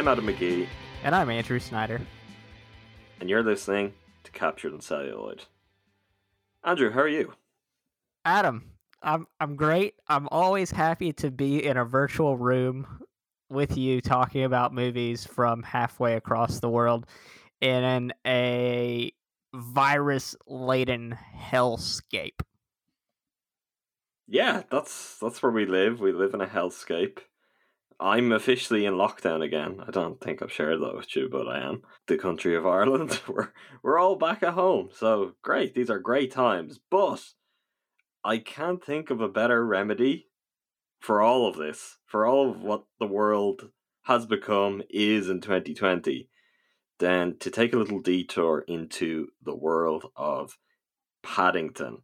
I'm Adam McGee. And I'm Andrew Snyder. And you're listening to Captured in Celluloid. Andrew, how are you? Adam, I'm I'm great. I'm always happy to be in a virtual room with you talking about movies from halfway across the world in a virus laden hellscape. Yeah, that's that's where we live. We live in a hellscape. I'm officially in lockdown again. I don't think I've shared that with you, but I am. The country of Ireland. We're we're all back at home. So great. These are great times. But I can't think of a better remedy for all of this, for all of what the world has become, is in 2020, than to take a little detour into the world of Paddington.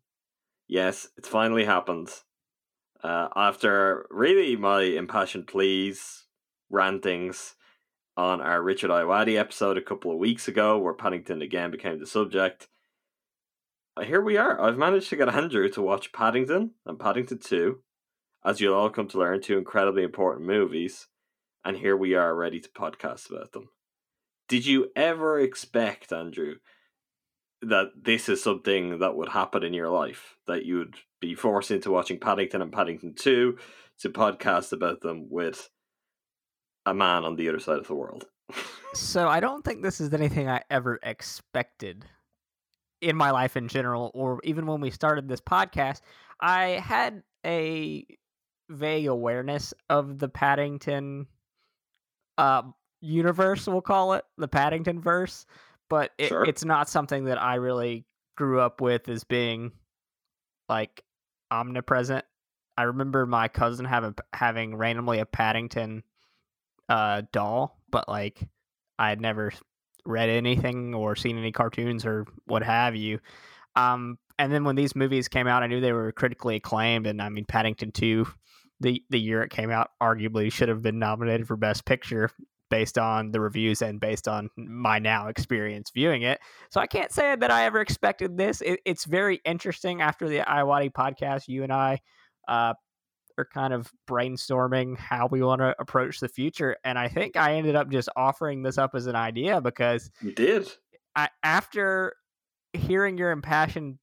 Yes, it's finally happened. Uh, after really my impassioned pleas, rantings on our Richard Ayoade episode a couple of weeks ago, where Paddington again became the subject, uh, here we are. I've managed to get Andrew to watch Paddington and Paddington 2, as you'll all come to learn, two incredibly important movies, and here we are ready to podcast about them. Did you ever expect, Andrew, that this is something that would happen in your life? That you would be forced into watching Paddington and Paddington 2 to podcast about them with a man on the other side of the world? so I don't think this is anything I ever expected in my life in general, or even when we started this podcast, I had a vague awareness of the Paddington uh, universe, we'll call it the Paddington verse, but it, sure. it's not something that I really grew up with as being like omnipresent. I remember my cousin having having randomly a Paddington uh, doll, but like I had never read anything or seen any cartoons or what have you. Um, and then when these movies came out, I knew they were critically acclaimed. And I mean, Paddington 2, the, the year it came out, arguably should have been nominated for Best Picture based on the reviews and based on my now experience viewing it. So I can't say that I ever expected this. It, it's very interesting after the Ayoade podcast. You and I uh, are kind of brainstorming how we want to approach the future. And I think I ended up just offering this up as an idea because you did. I, after hearing your impassioned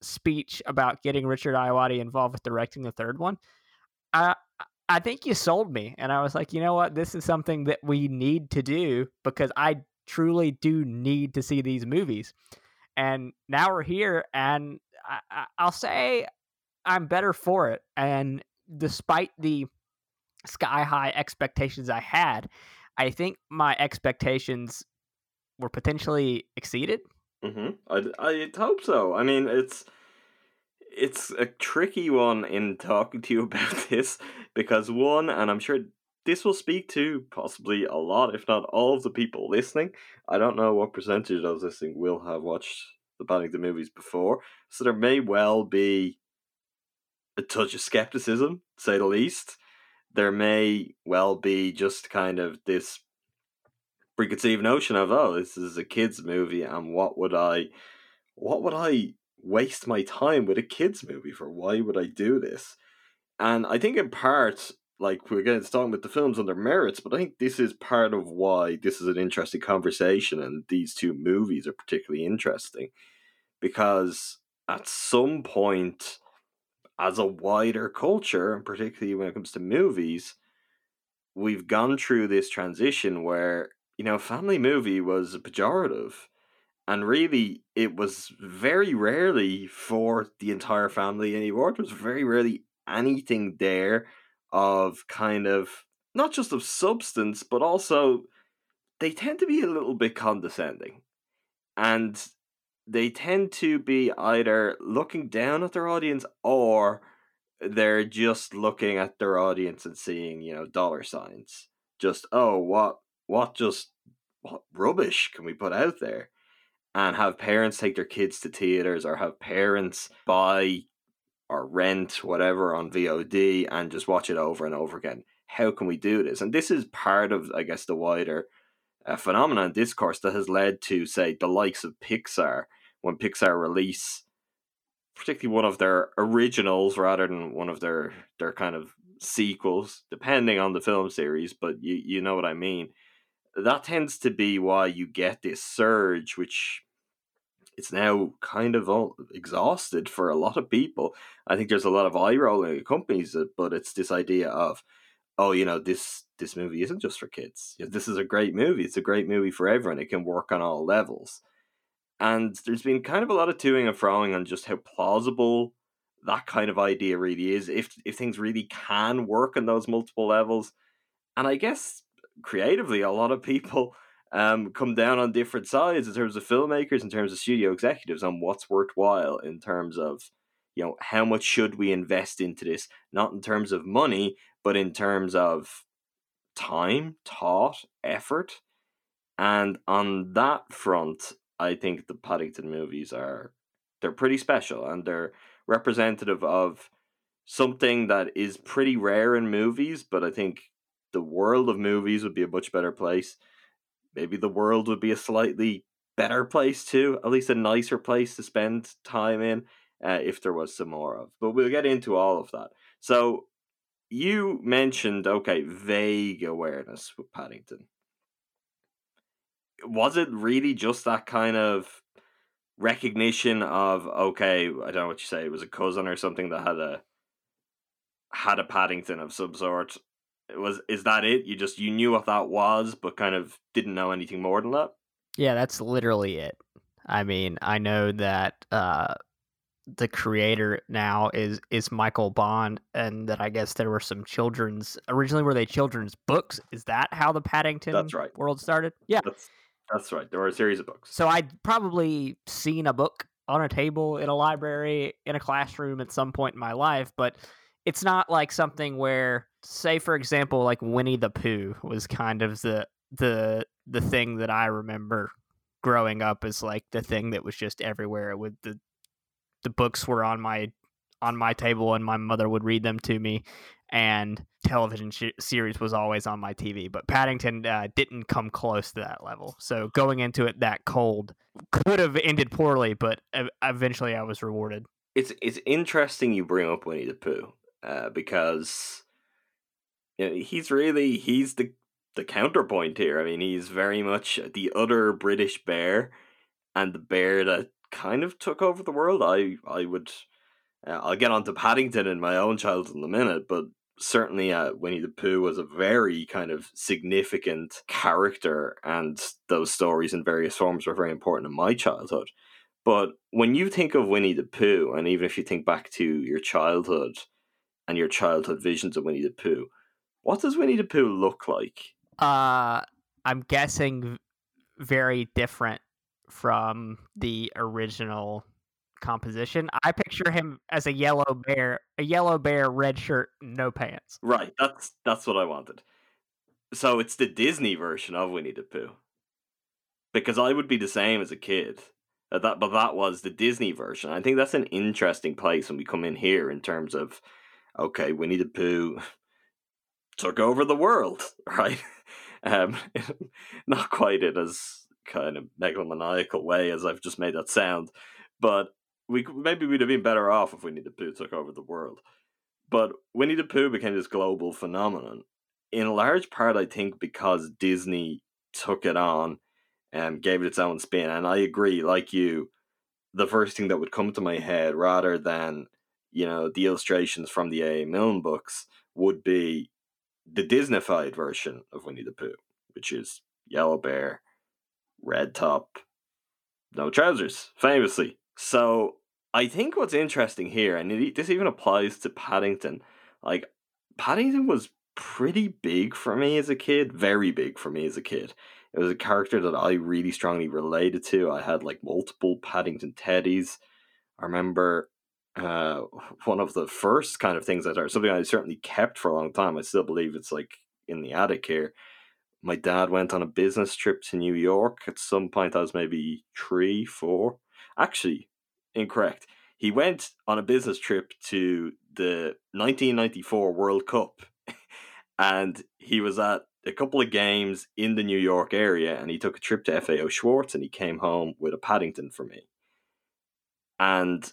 speech about getting Richard Ayoade involved with directing the third one, I I think you sold me, and I was like, you know what, this is something that we need to do because I truly do need to see these movies. And now we're here, and I, will say I'm better for it. And despite the sky high expectations I had, I think my expectations were potentially exceeded. Mm-hmm. I I hope so. I mean, it's it's a tricky one in talking to you about this because one, and I'm sure this will speak to possibly a lot, if not all, of the people listening. I don't know what percentage of listening will have watched the Paddington movies before, so there may well be a touch of skepticism, say the least. There may well be just kind of this preconceived notion of, oh, this is a kids movie, and what would I, what would I waste my time with a kids movie for? Why would I do this? And I think in part, like we're getting talking about the films and their merits, but I think this is part of why this is an interesting conversation, and these two movies are particularly interesting because at some point as a wider culture, and particularly when it comes to movies, we've gone through this transition where, you know, family movie was a pejorative. And really, it was very rarely for the entire family anymore. There was very rarely anything there of kind of not just of substance, but also they tend to be a little bit condescending. And they tend to be either looking down at their audience or they're just looking at their audience and seeing, you know, dollar signs. Just, oh, what, what just, what rubbish can we put out there? And have parents take their kids to theaters or have parents buy or rent whatever on VOD and just watch it over and over again. How can we do this? And this is part of, I guess, the wider a phenomenon discourse that has led to, say, the likes of Pixar, when Pixar release particularly one of their originals rather than one of their their kind of sequels, depending on the film series, but you, you know what I mean. That tends to be why you get this surge, which it's now kind of all exhausted for a lot of people. I think there's a lot of eye rolling accompanies it, uh, but it's this idea of, oh, you know, this this movie isn't just for kids. This is a great movie. It's a great movie for everyone. It can work on all levels. And there's been kind of a lot of toing and froing on just how plausible that kind of idea really is. If if things really can work on those multiple levels, and I guess creatively, a lot of people um, come down on different sides in terms of filmmakers, in terms of studio executives, on what's worthwhile in terms of you know how much should we invest into this, not in terms of money, but in terms of time, thought, effort, and on that front, I think the Paddington movies are they're pretty special and they're representative of something that is pretty rare in movies, but I think the world of movies would be a much better place maybe the world would be a slightly better place too, at least a nicer place to spend time in uh, if there was some more of. But we'll get into all of that. So you mentioned okay, vague awareness with Paddington. Was it really just that kind of recognition of okay, I don't know what you say, it was a cousin or something that had a had a Paddington of some sort was is that it? You just you knew what that was, but kind of didn't know anything more than that. Yeah, that's literally it. I mean, I know that uh, the creator now is is Michael Bond, and that I guess there were some children's originally were they children's books? Is that how the Paddington that's right. world started? Yeah, that's that's right. There were a series of books. So I'd probably seen a book on a table in a library in a classroom at some point in my life, but it's not like something where say for example like Winnie the Pooh was kind of the the the thing that I remember growing up as like the thing that was just everywhere with the the books were on my on my table and my mother would read them to me and television sh- series was always on my TV but Paddington uh, didn't come close to that level. So going into it that cold could have ended poorly but eventually I was rewarded. It's it's interesting you bring up Winnie the Pooh uh, because you know, he's really he's the the counterpoint here. I mean, he's very much the other British bear, and the bear that kind of took over the world. I I would uh, I'll get on to Paddington in my own childhood in a minute, but certainly uh, Winnie the Pooh was a very kind of significant character, and those stories in various forms were very important in my childhood. But when you think of Winnie the Pooh, and even if you think back to your childhood, and your childhood visions of Winnie the Pooh. What does Winnie the Pooh look like? Uh, I'm guessing very different from the original composition. I picture him as a yellow bear, a yellow bear, red shirt, no pants. Right. That's that's what I wanted. So it's the Disney version of Winnie the Pooh. Because I would be the same as a kid. That but that was the Disney version. I think that's an interesting place when we come in here in terms of okay, Winnie the Pooh took over the world, right? Um, not quite in as kind of megalomaniacal way as I've just made that sound, but we maybe we'd have been better off if Winnie the Pooh took over the world. But Winnie the Pooh became this global phenomenon, in large part, I think, because Disney took it on and gave it its own spin. And I agree, like you, the first thing that would come to my head, rather than you know, the illustrations from the A. Milne books would be the Disneyfied version of Winnie the Pooh, which is yellow bear, red top, no trousers, famously. So I think what's interesting here, and it, this even applies to Paddington, like Paddington was pretty big for me as a kid, very big for me as a kid. It was a character that I really strongly related to. I had like multiple Paddington teddies. I remember uh, one of the first kind of things that are something I certainly kept for a long time. I still believe it's like in the attic here. My dad went on a business trip to New York at some point. I was maybe three, four. Actually, incorrect. He went on a business trip to the 1994 World Cup, and he was at a couple of games in the New York area, and he took a trip to FAO Schwarz, and he came home with a Paddington for me. And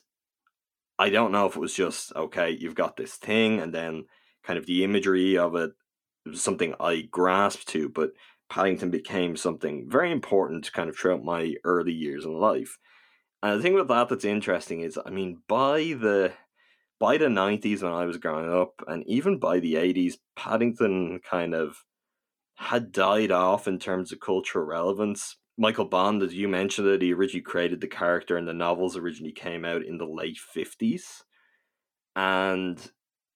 I don't know if it was just okay, you've got this thing, and then kind of the imagery of it, it was something I grasped to, but Paddington became something very important kind of throughout my early years in life. And the thing with that that's interesting is, I mean, by the by the nineties when I was growing up, and even by the eighties, Paddington kind of had died off in terms of cultural relevance. Michael Bond, as you mentioned it, he originally created the character, and the novels originally came out in the late fifties, and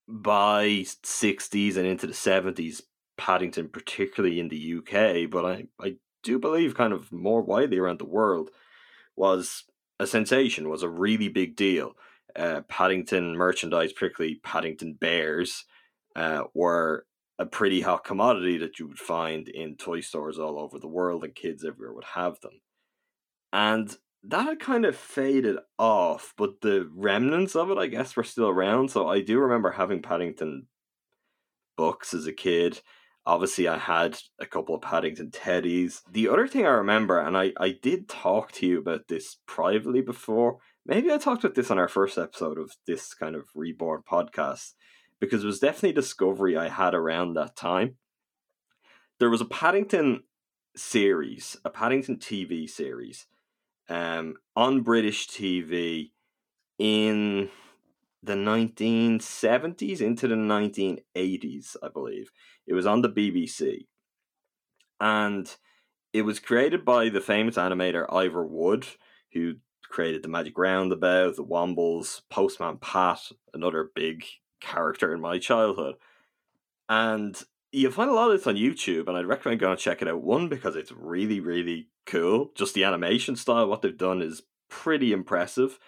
by sixties and into the seventies, Paddington, particularly in the UK, but I I do believe kind of more widely around the world, was a sensation, was a really big deal. Uh, Paddington merchandise, particularly Paddington Bears, uh, were a pretty hot commodity that you would find in toy stores all over the world, and kids everywhere would have them. And that had kind of faded off, but the remnants of it, I guess, were still around. So I do remember having Paddington books as a kid. Obviously, I had a couple of Paddington teddies. The other thing I remember, and I, I did talk to you about this privately before, maybe I talked about this on our first episode of this kind of reborn podcast, because it was definitely a discovery I had around that time. There was a Paddington series, a Paddington TV series, um, on British TV in the 1970s into the 1980s, I believe. It was on the BBC. And it was created by the famous animator Ivor Wood, who created the Magic Roundabout, the Wombles, Postman Pat, another big character in my childhood. And you'll find a lot of this on YouTube, and I'd recommend going and check it out. One, because it's really, really cool. Just the animation style, what they've done is pretty impressive.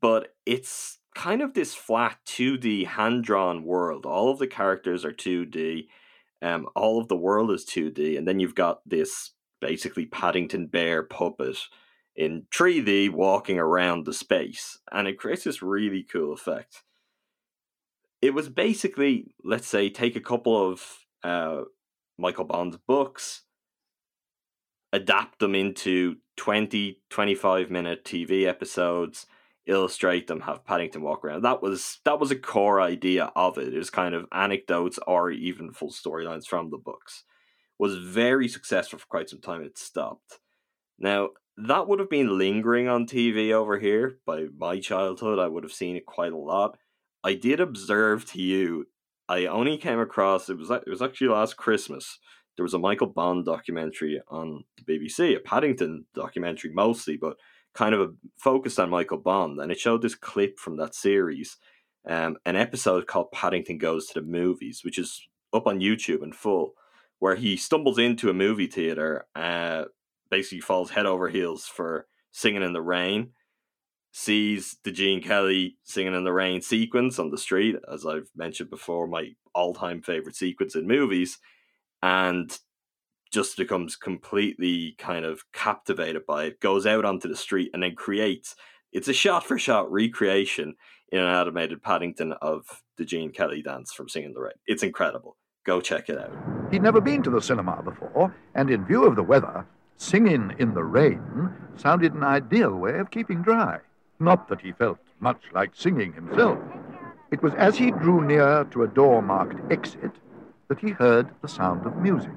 But it's kind of this flat 2D hand drawn world. All of the characters are 2D. Um, all of the world is 2D, and then you've got this basically Paddington Bear puppet in 3D walking around the space, and it creates this really cool effect. It was basically, let's say, take a couple of uh, Michael Bond's books, adapt them into 20, 25 minute TV episodes, illustrate them, have Paddington walk around. That was that was a core idea of it. It was kind of anecdotes or even full storylines from the books. Was very successful for quite some time. It stopped. Now that would have been lingering on TV over here by my childhood. I would have seen it quite a lot. I did observe to you. I only came across it was it was actually last Christmas. There was a Michael Bond documentary on the BBC, a Paddington documentary mostly, but kind of a, focused on Michael Bond, and it showed this clip from that series, um, an episode called Paddington Goes to the Movies, which is up on YouTube in full, where he stumbles into a movie theater, uh, basically falls head over heels for singing in the rain, sees the Gene Kelly singing in the rain sequence on the street, as I've mentioned before, my all time favorite sequence in movies, and just becomes completely kind of captivated by it, goes out onto the street, and then creates. It's a shot for shot recreation in an animated Paddington of the Gene Kelly dance from Singing the Rain. It's incredible. Go check it out. He'd never been to the cinema before, and in view of the weather, singing in the rain sounded an ideal way of keeping dry. Not that he felt much like singing himself. It was as he drew near to a door marked exit that he heard the sound of music.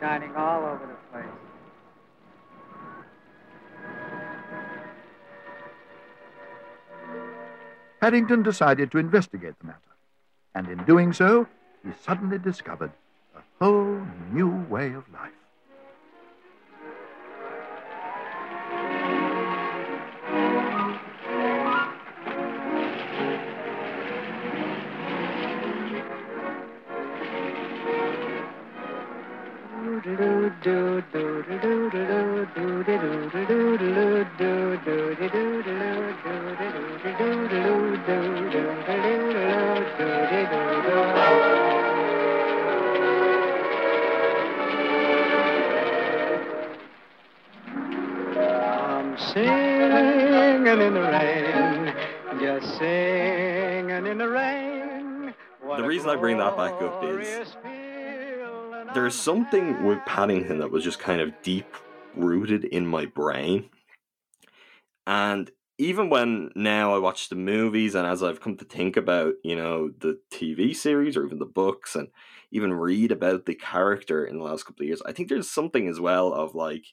shining all over the place. Paddington decided to investigate the matter, and in doing so, he suddenly discovered a whole new way of life. There's something with Paddington that was just kind of deep rooted in my brain. And even when now I watch the movies and as I've come to think about, you know, the TV series or even the books and even read about the character in the last couple of years, I think there's something as well of like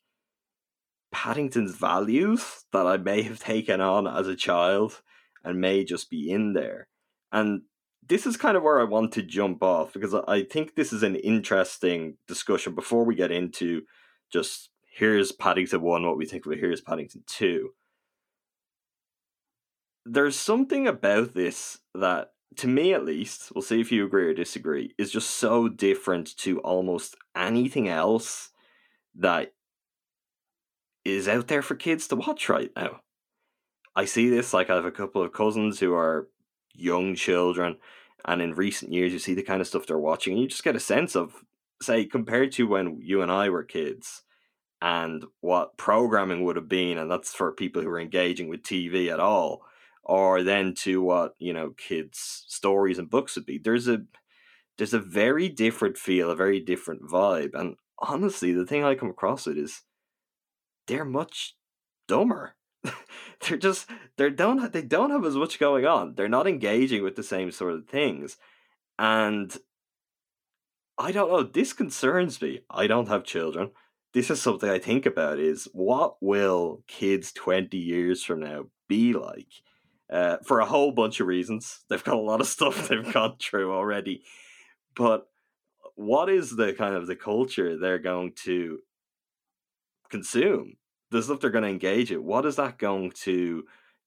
Paddington's values that I may have taken on as a child and may just be in there. And this is kind of where I want to jump off because I think this is an interesting discussion before we get into just here's Paddington 1, what we think of it, here's Paddington 2. There's something about this that, to me at least, we'll see if you agree or disagree, is just so different to almost anything else that is out there for kids to watch right now. I see this like I have a couple of cousins who are young children, and in recent years, you see the kind of stuff they're watching, and you just get a sense of, say, compared to when you and I were kids, and what programming would have been, and that's for people who are engaging with TV at all, or then to what you know kids' stories and books would be. There's a there's a very different feel, a very different vibe, and honestly, the thing I come across it is they're much dumber. they're just they don't they don't have as much going on. They're not engaging with the same sort of things, and I don't know. This concerns me. I don't have children. This is something I think about: is what will kids twenty years from now be like? Uh, for a whole bunch of reasons, they've got a lot of stuff they've gone through already, but what is the kind of the culture they're going to consume the stuff they're going to engage in, what is that going to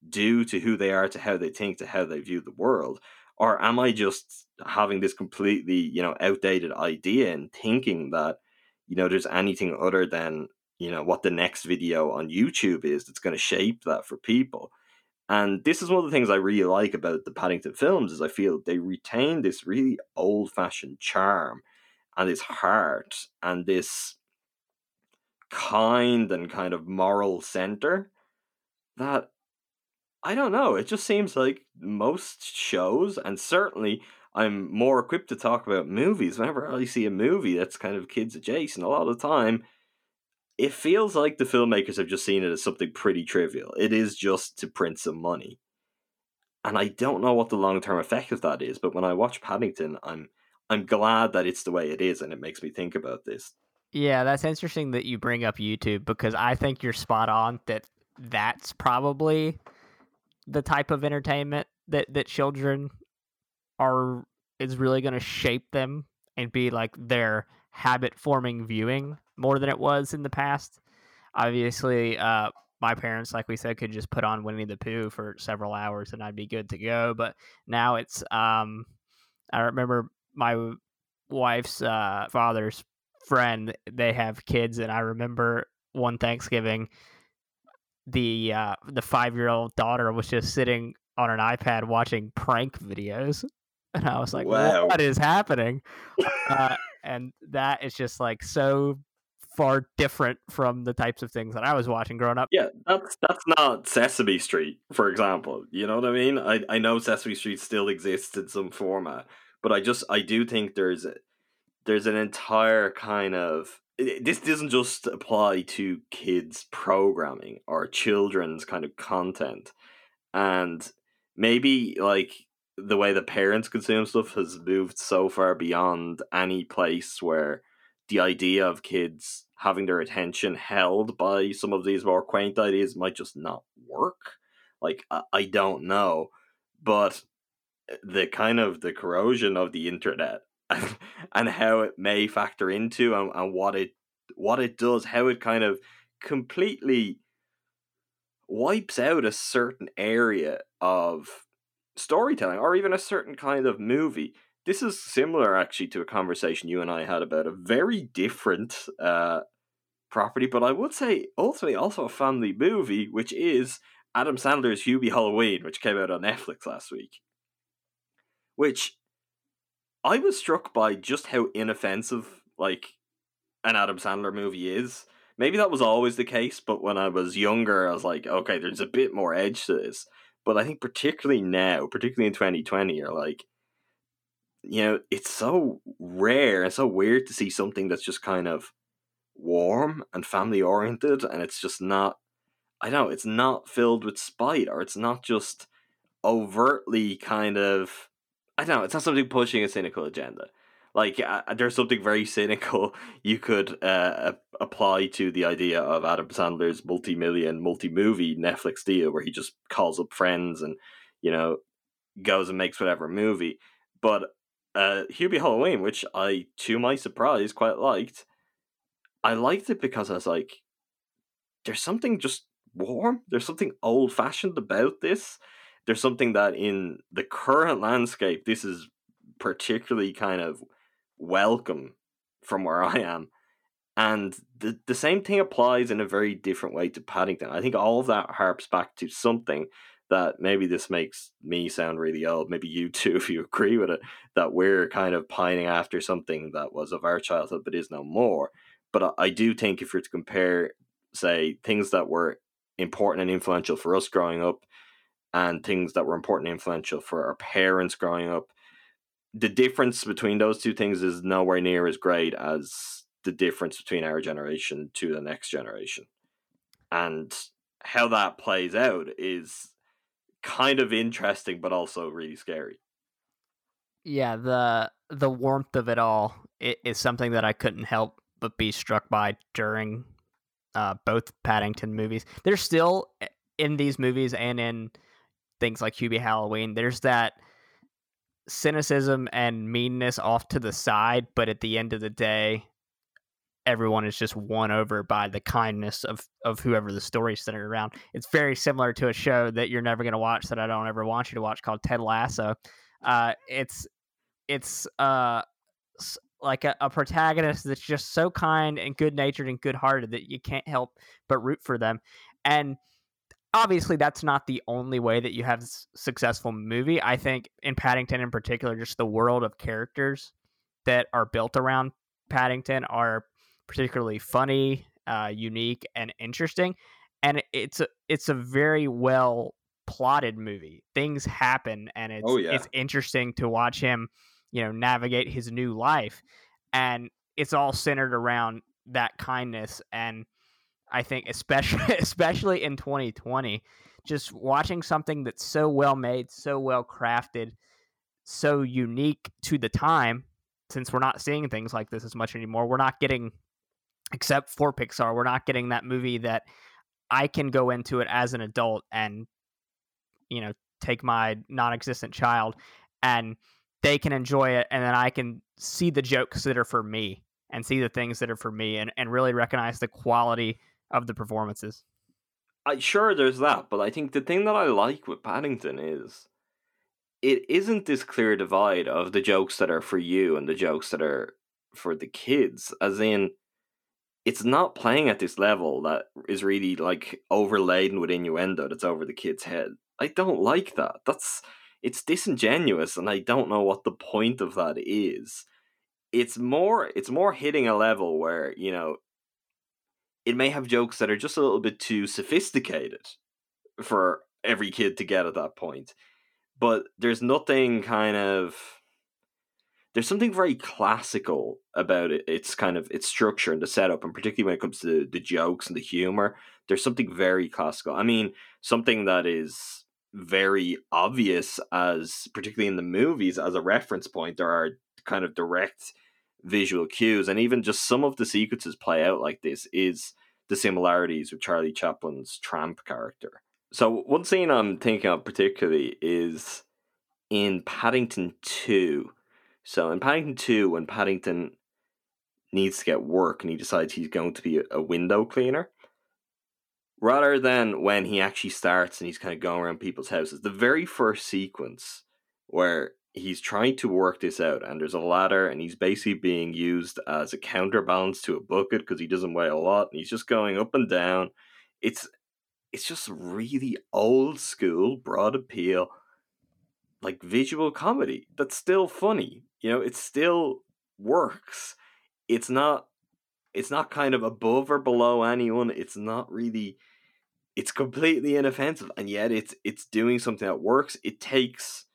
do to who they are, to how they think, to how they view the world? Or am I just having this completely, you know, outdated idea and thinking that, you know, there's anything other than, you know, what the next video on YouTube is that's going to shape that for people? And this is one of the things I really like about the Paddington films is I feel they retain this really old-fashioned charm and this heart and this kind and kind of moral center that I don't know. It just seems like most shows, and certainly I'm more equipped to talk about movies. Whenever I see a movie that's kind of kids adjacent, a lot of the time, it feels like the filmmakers have just seen it as something pretty trivial. It is just to print some money. And I don't know what the long term effect of that is, but when I watch Paddington, I'm I'm glad that it's the way it is and it makes me think about this. Yeah, that's interesting that you bring up YouTube because I think you're spot on that that's probably the type of entertainment that that children are is really going to shape them and be like their habit forming viewing more than it was in the past. Obviously, uh my parents, like we said, could just put on Winnie the Pooh for several hours and I'd be good to go. But now it's um I remember my wife's uh, father's friend they have kids and i remember one thanksgiving the uh, the five year old daughter was just sitting on an ipad watching prank videos and i was like Wow. what is happening uh, and that is just like so far different from the types of things that i was watching growing up Yeah, that's that's not Sesame Street, for example. You know what I mean? I, I know Sesame Street still exists in some format, but I just I do think there's a, there's an entire kind of this doesn't just apply to kids programming or children's kind of content, and maybe like the way the parents consume stuff has moved so far beyond any place where the idea of kids having their attention held by some of these more quaint ideas might just not work. Like I, I don't know, but eh, the kind of the corrosion of the internet and, and how it may factor into and, and what it what it does, how it kind of completely wipes out a certain area of storytelling or even a certain kind of movie. This is similar actually to a conversation you and I had about a very different uh, property, but I would say ultimately also a family movie, which is Adam Sandler's Hubie Halloween, which came out on Netflix last week. Which I was struck by just how inoffensive like an Adam Sandler movie is. Maybe that was always the case, but when I was younger, I was like, okay, there's a bit more edge to this. But I think particularly now, particularly in 2020, you're like, you know, it's so rare and so weird to see something that's just kind of warm and family oriented, and it's just not. I don't know, it's not filled with spite or it's not just overtly kind of I don't know, it's not something pushing a cynical agenda. Like uh, there's something very cynical you could uh, apply to the idea of Adam Sandler's multi-million, multi-movie Netflix deal where he just calls up friends and you know goes and makes whatever movie. But uh, Hubie Halloween, which I, to my surprise, quite liked. I liked it because I was like, there's something just warm. There's something old fashioned about this. There's something that in the current landscape, this is particularly kind of welcome from where I am. And the, the same thing applies in a very different way to Paddington. I think all of that harps back to something that maybe this makes me sound really old. Maybe you too, if you agree with it, that we're kind of pining after something that was of our childhood but is no more. But I do think if you're to compare, say, things that were important and influential for us growing up and things that were important and influential for our parents growing up, the difference between those two things is nowhere near as great as the difference between our generation to the next generation. And how that plays out is kind of interesting but also really scary. Yeah, the the warmth of it all is something that I couldn't help but be struck by during uh, both Paddington movies. There's still eh, in these movies and in things like Hubie Halloween. There's that cynicism and meanness off to the side, but at the end of the day, everyone is just won over by the kindness of of whoever the story is centered around. It's very similar to a show that you're never going to watch that I don't ever want you to watch called Ted Lasso. Uh, it's it's uh like a, a, protagonist that's just so kind and good natured and good hearted that you can't help but root for them. And obviously that's not the only way that you have a successful movie i think in paddington in particular just the world of characters that are built around paddington are particularly funny uh, unique and interesting and it's a, it's a very well plotted movie things happen and it's oh, yeah. it's interesting to watch him you know navigate his new life and it's all centered around that kindness and I think especially especially in 2020, just watching something that's so well made, so well crafted, so unique to the time. Since we're not seeing things like this as much anymore, we're not getting, except for Pixar, we're not getting that movie that I can go into it as an adult and, you know, take my non-existent child and they can enjoy it, and then I can see the jokes that are for me and see the things that are for me, and and really recognize the quality of the performances. I sure there's that, but I think the thing that I like with Paddington is it isn't this clear divide of the jokes that are for you and the jokes that are for the kids. As in, it's not playing at this level that is really like overladen with innuendo that's over the kid's head. I don't like that. That's it's disingenuous and I don't know what the point of that is. It's more it's more hitting a level where, you know, it may have jokes that are just a little bit too sophisticated for every kid to get at that point. But there's nothing kind of there's something very classical about it. It's kind of its structure and the setup, and particularly when it comes to the jokes and the humor, there's something very classical. I mean, something that is very obvious as particularly in the movies as a reference point. There are kind of direct visual cues, and even just some of the sequences play out like this is the similarities with Charlie Chaplin's tramp character. So one scene I'm thinking of particularly is in Paddington 2. So in Paddington 2, when Paddington needs to get work and he decides he's going to be a window cleaner, rather than when he actually starts and he's kind of going around people's houses, the very first sequence where he's trying to work this out and there's a ladder and he's basically being used as a counterbalance to a bucket because he doesn't weigh a lot and he's just going up and down. It's it's just really old school broad appeal like visual comedy that's still funny you know it still works. It's not it's not kind of above or below anyone it's not really it's completely inoffensive and yet it's it's doing something that works. It takes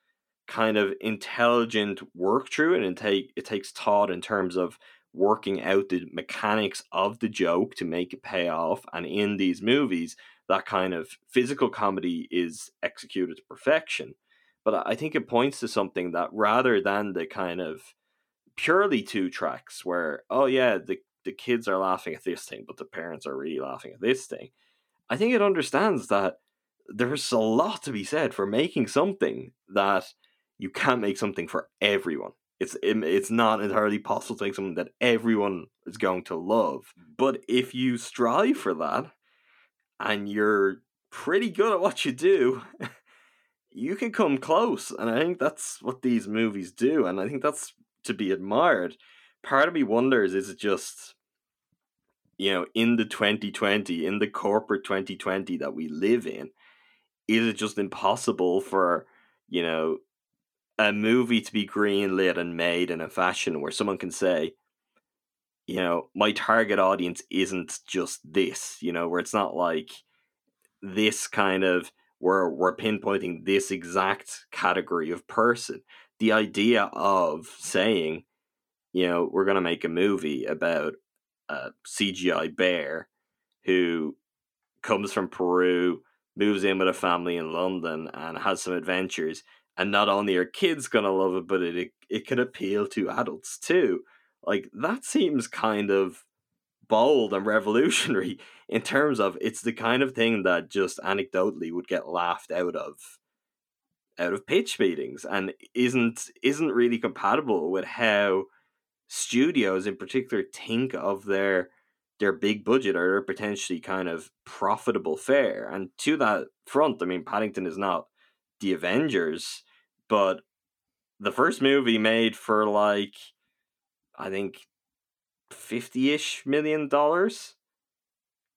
kind of intelligent work through it and take it takes thought in terms of working out the mechanics of the joke to make it pay off and in these movies that kind of physical comedy is executed to perfection. But I think it points to something that rather than the kind of purely two tracks where, oh yeah, the, the kids are laughing at this thing, but the parents are really laughing at this thing, I think it understands that there's a lot to be said for making something that you can't make something for everyone. It's it's not entirely possible to make something that everyone is going to love. Mm. But if you strive for that, and you're pretty good at what you do, you can come close. And I think that's what these movies do, and I think that's to be admired. Part of me wonders is it just you know, in the 2020, in the corporate 2020 that we live in, is it just impossible for, you know, a movie to be greenlit and made in a fashion where someone can say, you know, my target audience isn't just this, you know, where it's not like this kind of where we're pinpointing this exact category of person. The idea of saying, you know, we're going to make a movie about a CGI bear who comes from Peru, moves in with a family in London, and has some adventures. And not only are kids gonna love it, but it it can appeal to adults too. Like that seems kind of bold and revolutionary in terms of it's the kind of thing that just anecdotally would get laughed out of out of pitch meetings and isn't isn't really compatible with how studios in particular think of their their big budget or their potentially kind of profitable fare. And to that front, I mean Paddington is not the Avengers, but the first movie made for like I think 50-ish million dollars.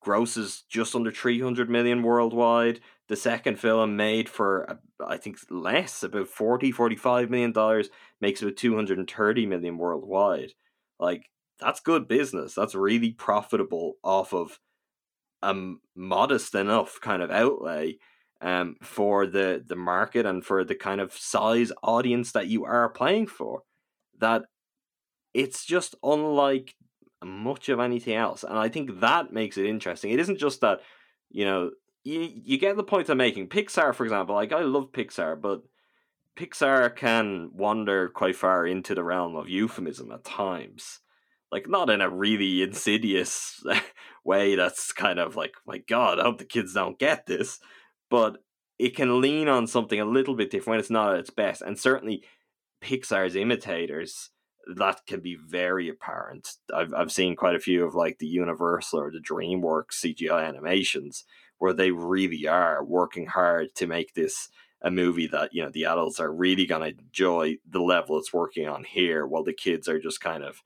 Grosses just under 300 million worldwide. The second film made for i think less about 40 45 million dollars makes about 230 million worldwide. Like that's good business. That's really profitable off of a modest enough kind of outlay um, for the the market and for the kind of size audience that you are playing for that it's just unlike much of anything else. And I think that makes it interesting. It isn't just that, you know, you, you get the point I'm making. Pixar, for example, like I love Pixar, but Pixar can wander quite far into the realm of euphemism at times. Like, not in a really insidious way that's kind of like, my God, I hope the kids don't get this. But it can lean on something a little bit different when it's not at its best. And certainly, Pixar's imitators that can be very apparent. I've I've seen quite a few of like the Universal or the DreamWorks CGI animations where they really are working hard to make this a movie that you know the adults are really gonna enjoy the level it's working on here, while the kids are just kind of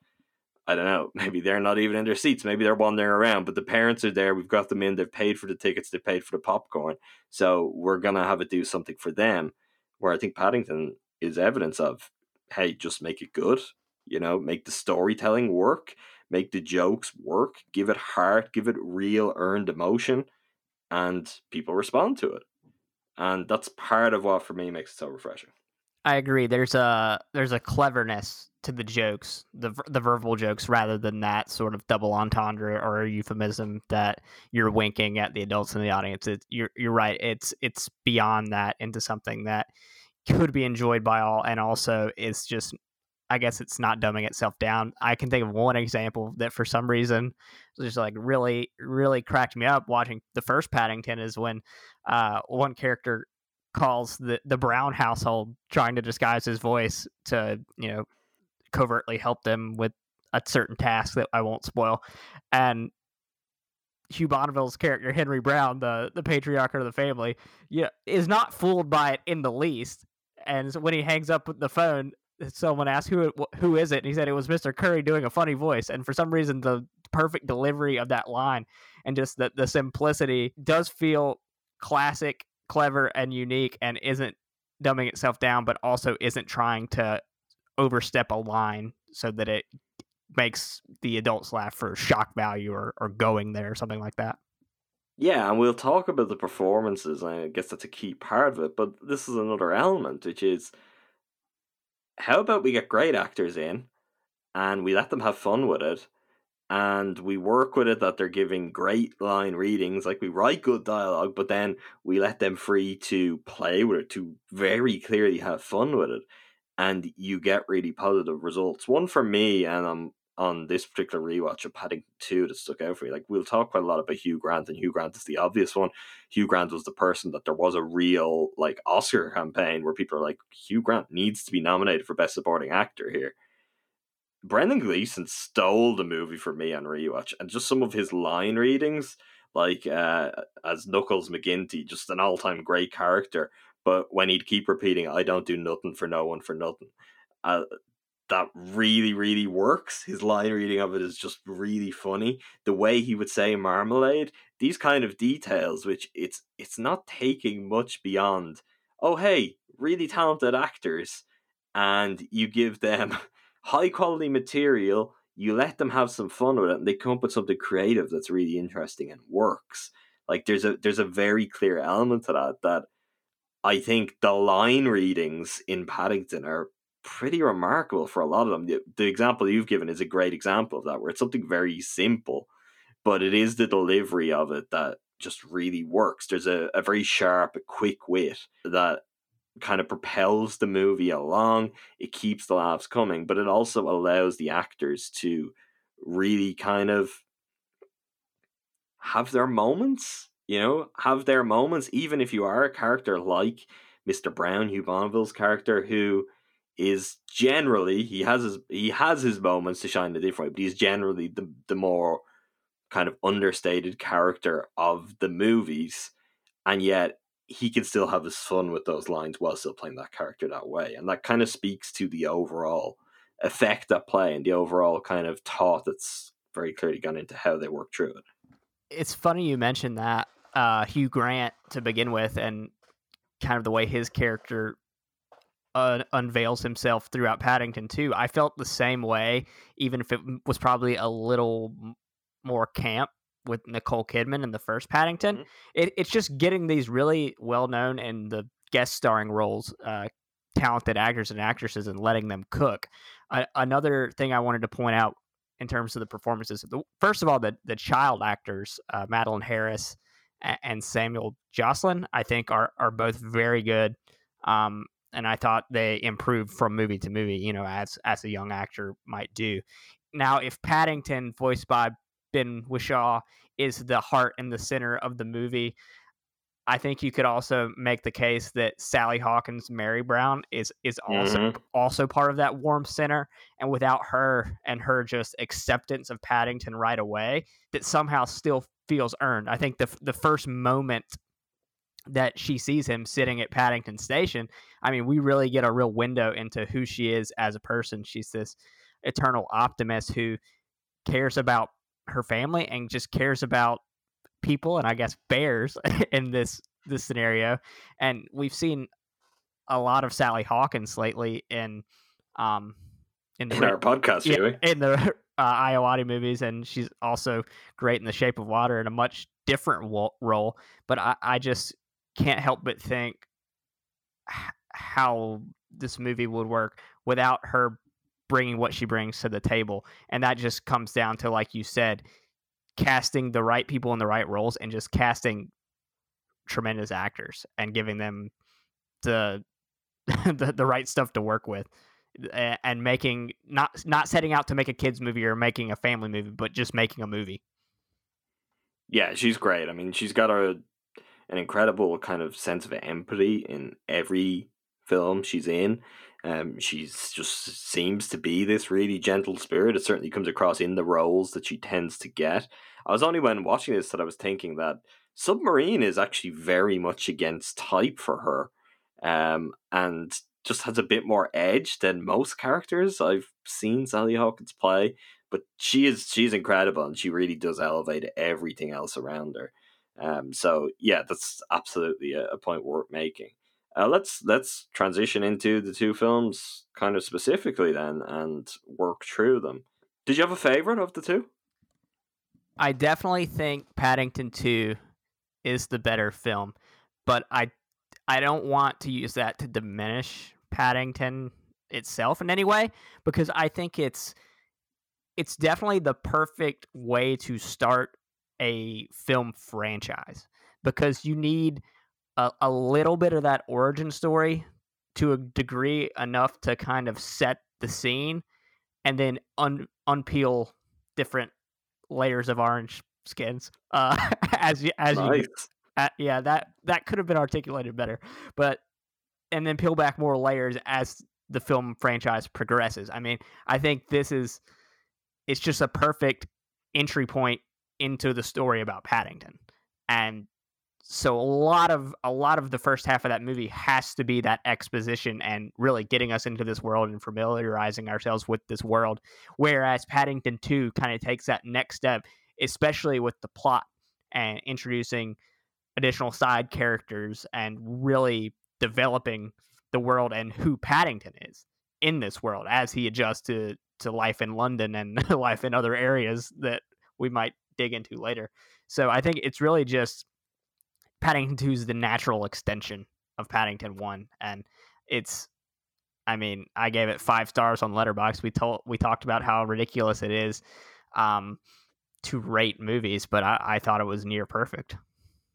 I don't know, maybe they're not even in their seats, maybe they're wandering around, but the parents are there. We've got them in. They've paid for the tickets. They paid for the popcorn. So we're gonna have it do something for them. Where I think Paddington is evidence of, hey, just make it good you know, make the storytelling work, make the jokes work, give it heart, give it real earned emotion, and people respond to it. And that's part of what for me makes it so refreshing. I agree. There's a there's a cleverness to the jokes, the the verbal jokes, rather than that sort of double entendre or euphemism that you're winking at the adults in the audience. It, you're you're right. It's it's beyond that into something that could be enjoyed by all, and also it's just I guess it's not dumbing itself down. I can think of one example that for some reason just like really, really cracked me up watching the first Paddington is when uh, one character calls the, the Brown household trying to disguise his voice to, you know, covertly help them with a certain task that I won't spoil. And Hugh Bonneville's character, Henry Brown, the, the patriarch of the family, yeah, is not fooled by it in the least. And so when he hangs up the phone, someone asked who who is it, and he said it was Mr. Curry doing a funny voice. And for some reason, the perfect delivery of that line and just the the simplicity does feel classic, clever, and unique, and isn't dumbing itself down, but also isn't trying to overstep a line so that it makes the adults laugh for shock value or, or going there or something like that. Yeah, and we'll talk about the performances. I guess that's a key part of it. But this is another element, which is how about we get great actors in and we let them have fun with it and we work with it that they're giving great line readings, like we write good dialogue, but then we let them free to play with it, to very clearly have fun with it, and you get really positive results. One for me, and I'm on this particular rewatch of Paddington 2 that stuck out for me. Like, we'll talk quite a lot about Hugh Grant, and Hugh Grant is the obvious one. Hugh Grant was the person that there was a real, like, Oscar campaign where people are like, Hugh Grant needs to be nominated for Best Supporting Actor here. Brendan Gleeson stole the movie for me on rewatch, and just some of his line readings, like uh, as Knuckles McGinty, just an all time great character. But when he'd keep repeating, "I don't do nothing for no one for nothing," uh, that really really works. His line reading of it is just really funny. The way he would say marmalade these kind of details which it's it's not taking much beyond oh hey really talented actors and you give them high quality material you let them have some fun with it and they come up with something creative that's really interesting and works. Like there's a there's a very clear element to that that I think the line readings in Paddington are pretty remarkable for a lot of them. The, the, example you've given is a great example of that, where it's something very simple, but it is the delivery of it that just really works. There's a, a very sharp, a quick wit that kind of propels the movie along. It keeps the laughs coming, but it also allows the actors to really kind of have their moments, you know, have their moments, even if you are a character like Mr. Brown, Hugh Bonneville's character, who is generally he has his he has his moments to shine a different way, but he's generally the the more kind of understated character of the movies, and yet he can still have his fun with those lines while still playing that character that way, and that kind of speaks to the overall effect at play and the overall kind of thought that's very clearly gone into how they work through it. It's funny you mentioned that uh, Hugh Grant to begin with, and kind of the way his character uh, unveils himself throughout Paddington 2. I felt the same way, even if it was probably a little more camp with Nicole Kidman in the first Paddington. Mm-hmm. It, it's just getting these really well known and the guest starring roles, uh, talented actors and actresses, and letting them cook. Uh, another thing I wanted to point out in terms of the performances, first of all, the the child actors, uh, Madeleine Harris and Samuel Joslin, I think are are both very good. Um, and I thought they improved from movie to movie, you know, as as a young actor might do. Now, if Paddington, voiced by Ben Whishaw, is the heart and the center of the movie, I think you could also make the case that Sally Hawkins, Mary Brown, is is also mm-hmm. also part of that warm center. And without her and her just acceptance of Paddington right away, that somehow still feels earned. I think the the first moment that she sees him sitting at Paddington Station, I mean, we really get a real window into who she is as a person. She's this eternal optimist who cares about her family and just cares about people and I guess bears in this this scenario. And we've seen a lot of Sally Hawkins lately in um in, the, in our podcast, yeah, in the uh, Ayoade movies, and she's also great in The Shape of Water in a much different role. But I, I just can't help but think how this movie would work without her bringing what she brings to the table. And that just comes down to, like you said, casting the right people in the right roles and just casting tremendous actors and giving them the the, the right stuff to work with and making not not setting out to make a kids movie or making a family movie but just making a movie yeah she's great i mean she's got a an incredible kind of sense of empathy in every film she's in. Um, she's just seems to be this really gentle spirit. It certainly comes across in the roles that she tends to get. I was only when watching this that I was thinking that Submarine is actually very much against type for her, um, and just has a bit more edge than most characters I've seen Sally Hawkins play. But she is she's incredible, and she really does elevate everything else around her. Um, so yeah, that's absolutely a, a point worth making. Uh, let's let's transition into the two films kind of specifically then and work through them. Did you have a favorite of the two? I definitely think Paddington 2 is the better film, but I I don't want to use that to diminish Paddington itself in any way because I think it's it's definitely the perfect way to start a film franchise because you need a, a little bit of that origin story to a degree enough to kind of set the scene and then un- unpeel different layers of orange skins uh as you as nice. you uh, yeah that that could have been articulated better but and then peel back more layers as the film franchise progresses. I mean i think this is it's just a perfect entry point into the story about paddington. And so a lot of a lot of the first half of that movie has to be that exposition and really getting us into this world and familiarizing ourselves with this world. Whereas paddington 2 kind of takes that next step especially with the plot and introducing additional side characters and really developing the world and who paddington is in this world as he adjusts to to life in london and life in other areas that we might dig into later so i think it's really just Paddington 2 is the natural extension of Paddington 1 and it's I mean, I gave it 5 stars on Letterboxd. We told we talked about how ridiculous it is um to rate movies, but I, I thought it was near perfect.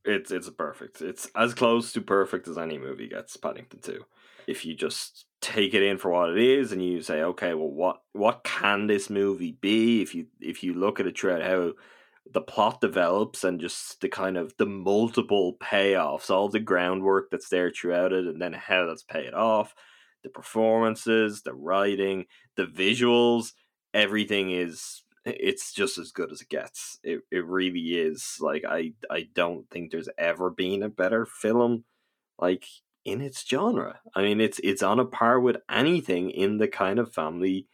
It's it's perfect. It's as close to perfect as any movie gets. Paddington Two. If you just take it in for what it is, and you say, okay, well, what what can this movie be? If you if you look at it throughout how the plot develops and just the kind of the multiple payoffs, all the groundwork that's there throughout it, and then how that's paid off, the performances, the writing, the visuals, everything is it's just as good as it gets. It it really is. Like I I don't think there's ever been a better film like in its genre. I mean it's it's on a par with anything in the kind of family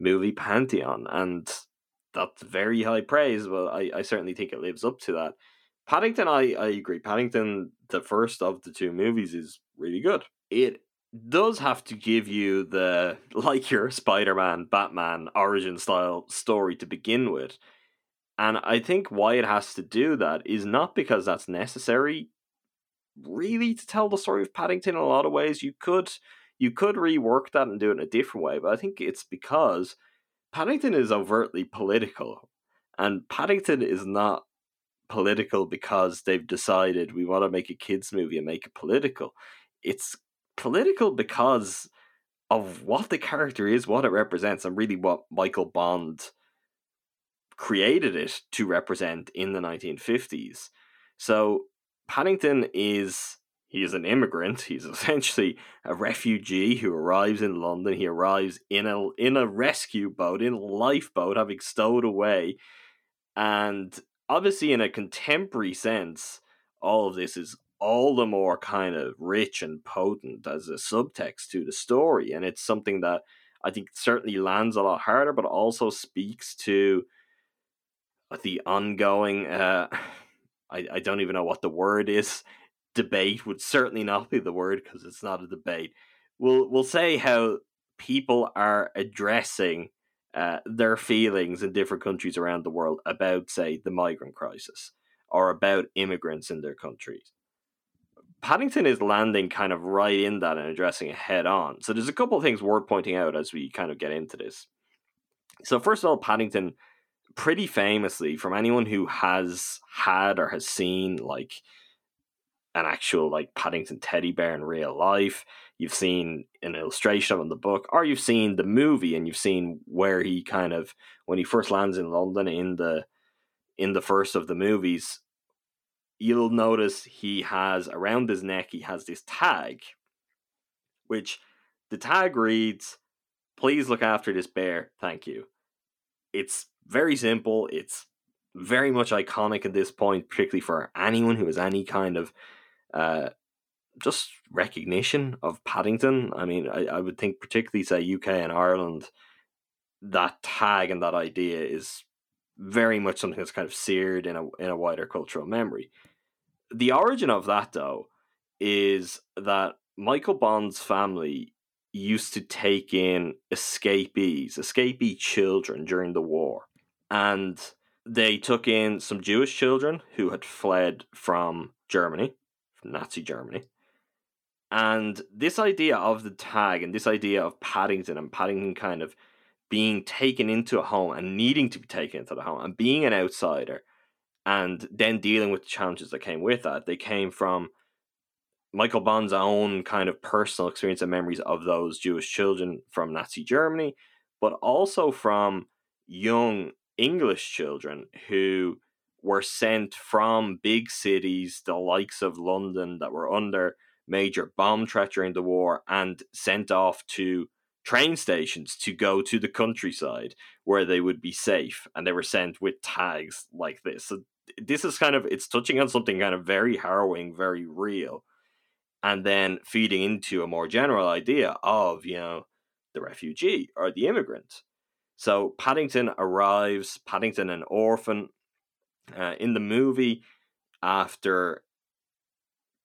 movie pantheon and that's very high praise. Well, I, I certainly think it lives up to that. Paddington, I, I agree. Paddington, the first of the two movies, is really good. It does have to give you the like your Spider-Man, Batman origin style story to begin with. And I think why it has to do that is not because that's necessary really to tell the story of Paddington in a lot of ways. You could you could rework that and do it in a different way, but I think it's because Paddington is overtly political. And Paddington is not political because they've decided we want to make a kids movie and make it political. It's political because of what the character is, what it represents, and really what Michael Bond created it to represent in the 1950s. So Paddington is he is an immigrant. He's essentially a refugee who arrives in London. He arrives in a in a rescue boat, in a lifeboat, having stowed away. And obviously, in a contemporary sense, all of this is all the more kind of rich and potent as a subtext to the story. And it's something that I think certainly lands a lot harder, but also speaks to the ongoing. Uh, I, I don't even know what the word is debate would certainly not be the word because it's not a debate. We'll we'll say how people are addressing uh, their feelings in different countries around the world about, say, the migrant crisis or about immigrants in their countries. Paddington is landing kind of right in that and addressing it head on. So there's a couple of things worth pointing out as we kind of get into this. So first of all, Paddington, pretty famously, from anyone who has had or has seen like an actual like Paddington teddy bear in real life. You've seen an illustration of him in the book, or you've seen the movie and you've seen where he kind of when he first lands in London in the in the first of the movies, you'll notice he has around his neck he has this tag, which the tag reads, Please look after this bear, thank you. It's very simple, it's very much iconic at this point, particularly for anyone who has any kind of uh, just recognition of Paddington. I mean, I, I would think particularly say UK and Ireland, that tag and that idea is very much something that's kind of seared in a in a wider cultural memory. The origin of that though is that Michael Bond's family used to take in escapees, escapee children during the war. And they took in some Jewish children who had fled from Germany from Nazi Germany. And this idea of the tag and this idea of Paddington and Paddington kind of being taken into a home and needing to be taken into the home and being an outsider and then dealing with the challenges that came with that. They came from Michael Bond's own kind of personal experience and memories of those Jewish children from Nazi Germany, but also from young English children who were sent from big cities, the likes of London, that were under major bomb threat during the war, and sent off to train stations to go to the countryside where they would be safe. And they were sent with tags like this. So this is kind of it's touching on something kind of very harrowing, very real and then feeding into a more general idea of you know the refugee or the immigrant. So paddington arrives paddington an orphan uh, in the movie after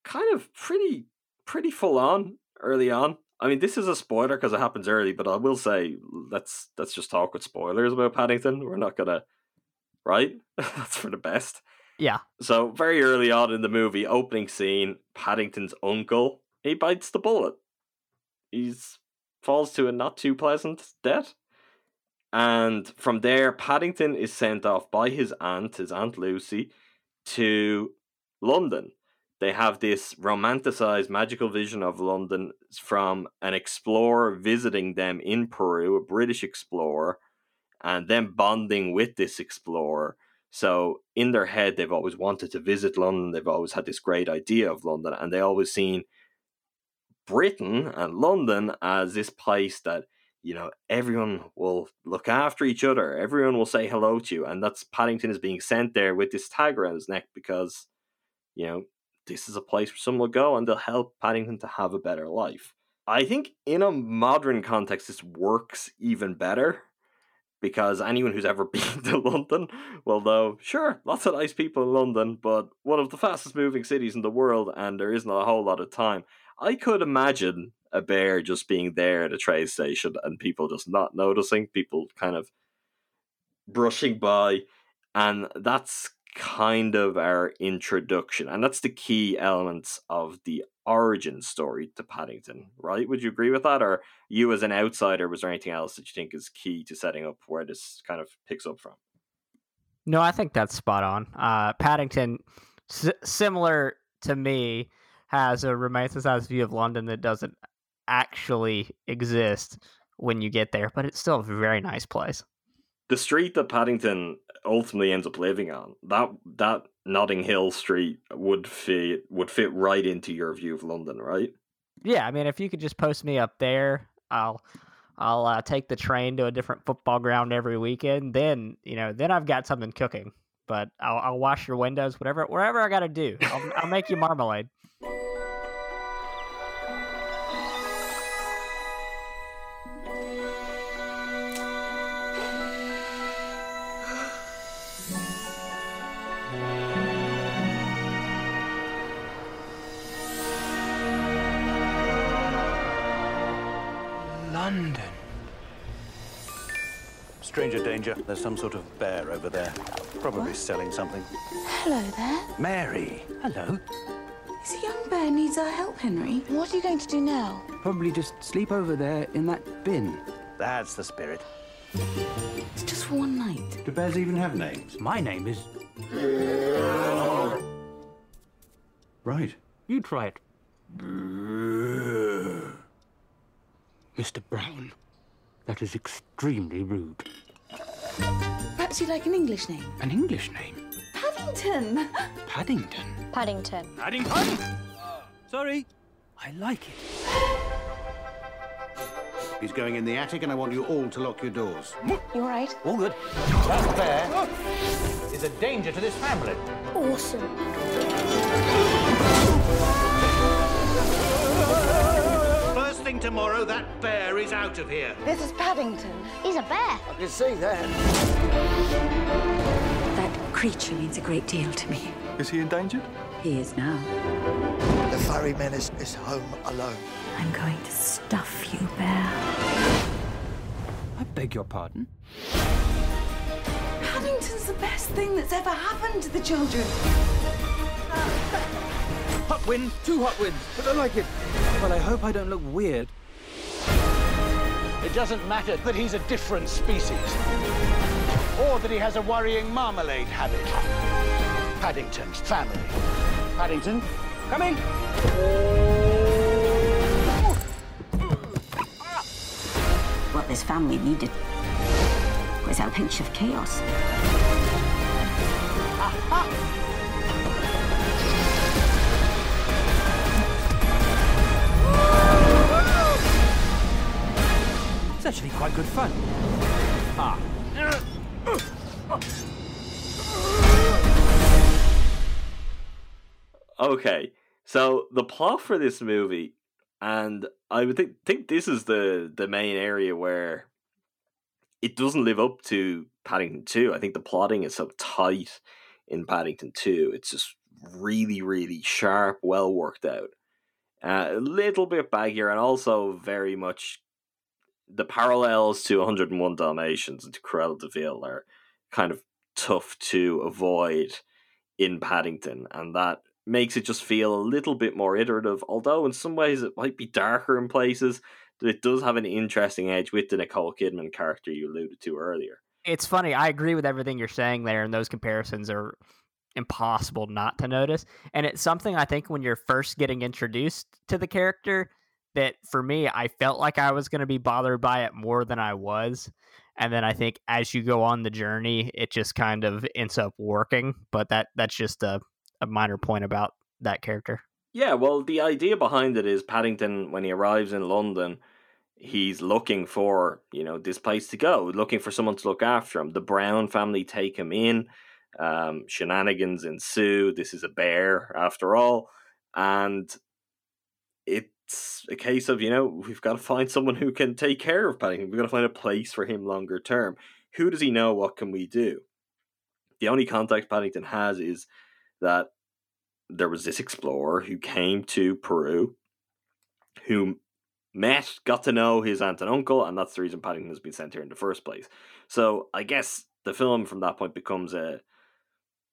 kind of pretty pretty full on early on. I mean this is a spoiler because it happens early but i will say let's let's just talk with spoilers about paddington. We're not gonna right that's for the best Yeah. so very early on in the movie, opening scene, Paddington's uncle he bites the bullet. He's falls to a not too pleasant death. And from there, Paddington is sent off by his aunt, his aunt Lucy, to London. They have this romanticized magical vision of London from an explorer visiting them in Peru, a British explorer, and then bonding with this explorer. So in their head, they've always wanted to visit London. They've always had this great idea of London, and they always seen Britain and London as this place that you know everyone will look after each other. Everyone will say hello to you, and that's Paddington is being sent there with this tag around his neck because you know this is a place where someone will go and they'll help Paddington to have a better life. I think in a modern context, this works even better because anyone who's ever been to London will know, sure, lots of nice people in London, but one of the fastest moving cities in the world, and there isn't a whole lot of time. I could imagine a bear just being there at a train station and people just not noticing, people kind of brushing by, and that's kind of our introduction, and that's the key elements of the origin story to Paddington, right? Would you agree with that? Or you as an outsider, was there anything else that you think is key to setting up where this kind of picks up from? No, I think that's spot on. Uh, Paddington, s- similar to me, has a romanticized view of London that doesn't actually exist when you get there, but it's still a very nice place. The street that Paddington ultimately ends up living on, that that Notting Hill Street would fit would fit right into your view of London, right? Yeah, I mean, if you could just post me up there, I'll I'll uh, take the train to a different football ground every weekend. Then you know, then I've got something cooking. But I'll, I'll wash your windows, whatever whatever I got to do. I'll, I'll make you marmalade. Stranger danger. There's some sort of bear over there. Probably selling something. Hello there. Mary. Hello. This young bear needs our help, Henry. What are you going to do now? Probably just sleep over there in that bin. That's the spirit. It's just for one night. Do bears even have names? My name is. Right. You try it. Mr. Brown, that is extremely rude. Perhaps you'd like an English name. An English name? Paddington. Paddington. Paddington. Paddington? Sorry. I like it. He's going in the attic, and I want you all to lock your doors. You all right? All good. That bear is a danger to this family. Awesome. First tomorrow, that bear is out of here. This is Paddington. He's a bear. I can see that. That creature means a great deal to me. Is he endangered? He is now. The furry menace is home alone. I'm going to stuff you, Bear. I beg your pardon? Paddington's the best thing that's ever happened to the children. Hot wind, two hot winds, but I like it. Well, I hope I don't look weird. It doesn't matter that he's a different species. Or that he has a worrying marmalade habit. Paddington's family. Paddington, come in. What this family needed was a pinch of chaos. It's actually quite good fun. Ah. Okay, so the plot for this movie, and I would think think this is the the main area where it doesn't live up to Paddington Two. I think the plotting is so tight in Paddington Two. It's just really, really sharp, well worked out. Uh, a little bit baggier, and also very much the parallels to 101 Dalmatians and to Cruella de Vil are kind of tough to avoid in Paddington, and that makes it just feel a little bit more iterative. Although in some ways it might be darker in places, but it does have an interesting edge with the Nicole Kidman character you alluded to earlier. It's funny. I agree with everything you're saying there, and those comparisons are impossible not to notice. And it's something I think when you're first getting introduced to the character that for me, I felt like I was going to be bothered by it more than I was. And then I think as you go on the journey, it just kind of ends up working. But that that's just a, a minor point about that character. Yeah, well, the idea behind it is Paddington, when he arrives in London, he's looking for, you know, this place to go, looking for someone to look after him. The Brown family take him in. Um, shenanigans ensue. This is a bear, after all. And it's a case of, you know, we've got to find someone who can take care of Paddington. We've got to find a place for him longer term. Who does he know? What can we do? The only contact Paddington has is that there was this explorer who came to Peru, who met, got to know his aunt and uncle, and that's the reason Paddington has been sent here in the first place. So I guess the film from that point becomes a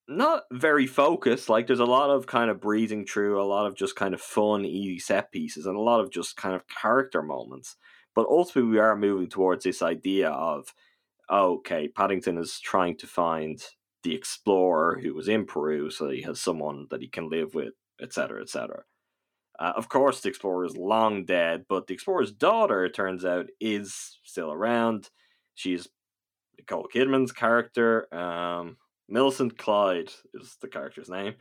not very focused. Like there's a lot of kind of breezing through, a lot of just kind of fun, easy set pieces, and a lot of just kind of character moments. But ultimately, we are moving towards this idea of okay, Paddington is trying to find the explorer who was in Peru, so he has someone that he can live with, etc., etc. Uh, of course, the explorer is long dead, but the explorer's daughter, it turns out, is still around. She's Nicole Kidman's character. Um, Millicent Clyde is the character's name.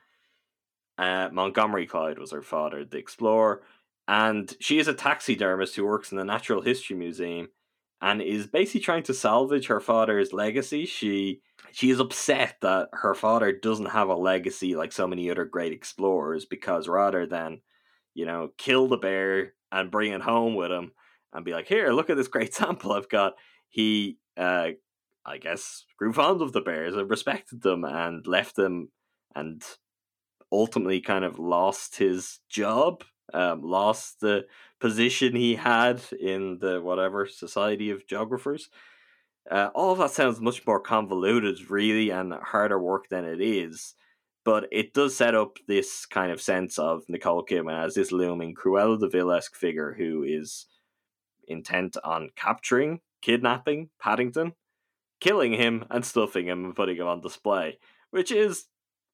Uh, Montgomery Clyde was her father, the explorer. And she is a taxidermist who works in the Natural History Museum and is basically trying to salvage her father's legacy. She she is upset that her father doesn't have a legacy like so many other great explorers because rather than, you know, kill the bear and bring it home with him and be like, here, look at this great sample I've got, he uh I guess grew fond of the bears and respected them and left them and ultimately kind of lost his job, um, lost the position he had in the whatever society of geographers. Uh, all of that sounds much more convoluted, really, and harder work than it is. But it does set up this kind of sense of Nicole Kidman as this looming Cruella de Vil esque figure who is intent on capturing, kidnapping Paddington, killing him, and stuffing him and putting him on display, which is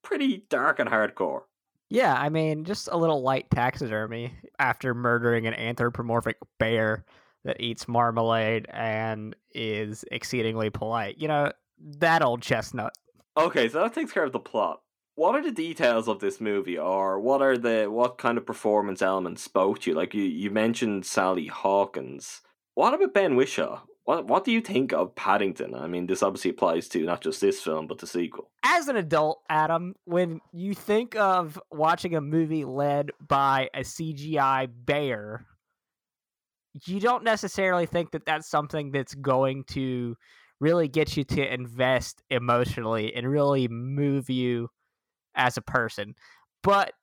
pretty dark and hardcore. Yeah, I mean, just a little light taxidermy after murdering an anthropomorphic bear that eats marmalade and is exceedingly polite. You know, that old chestnut. Okay, so that takes care of the plot. What are the details of this movie, or what are the what kind of performance elements spoke to you? Like you, you mentioned Sally Hawkins. What about Ben Whishaw? What what do you think of Paddington? I mean, this obviously applies to not just this film, but the sequel. As an adult, Adam, when you think of watching a movie led by a CGI bear, you don't necessarily think that that's something that's going to really get you to invest emotionally and really move you as a person. But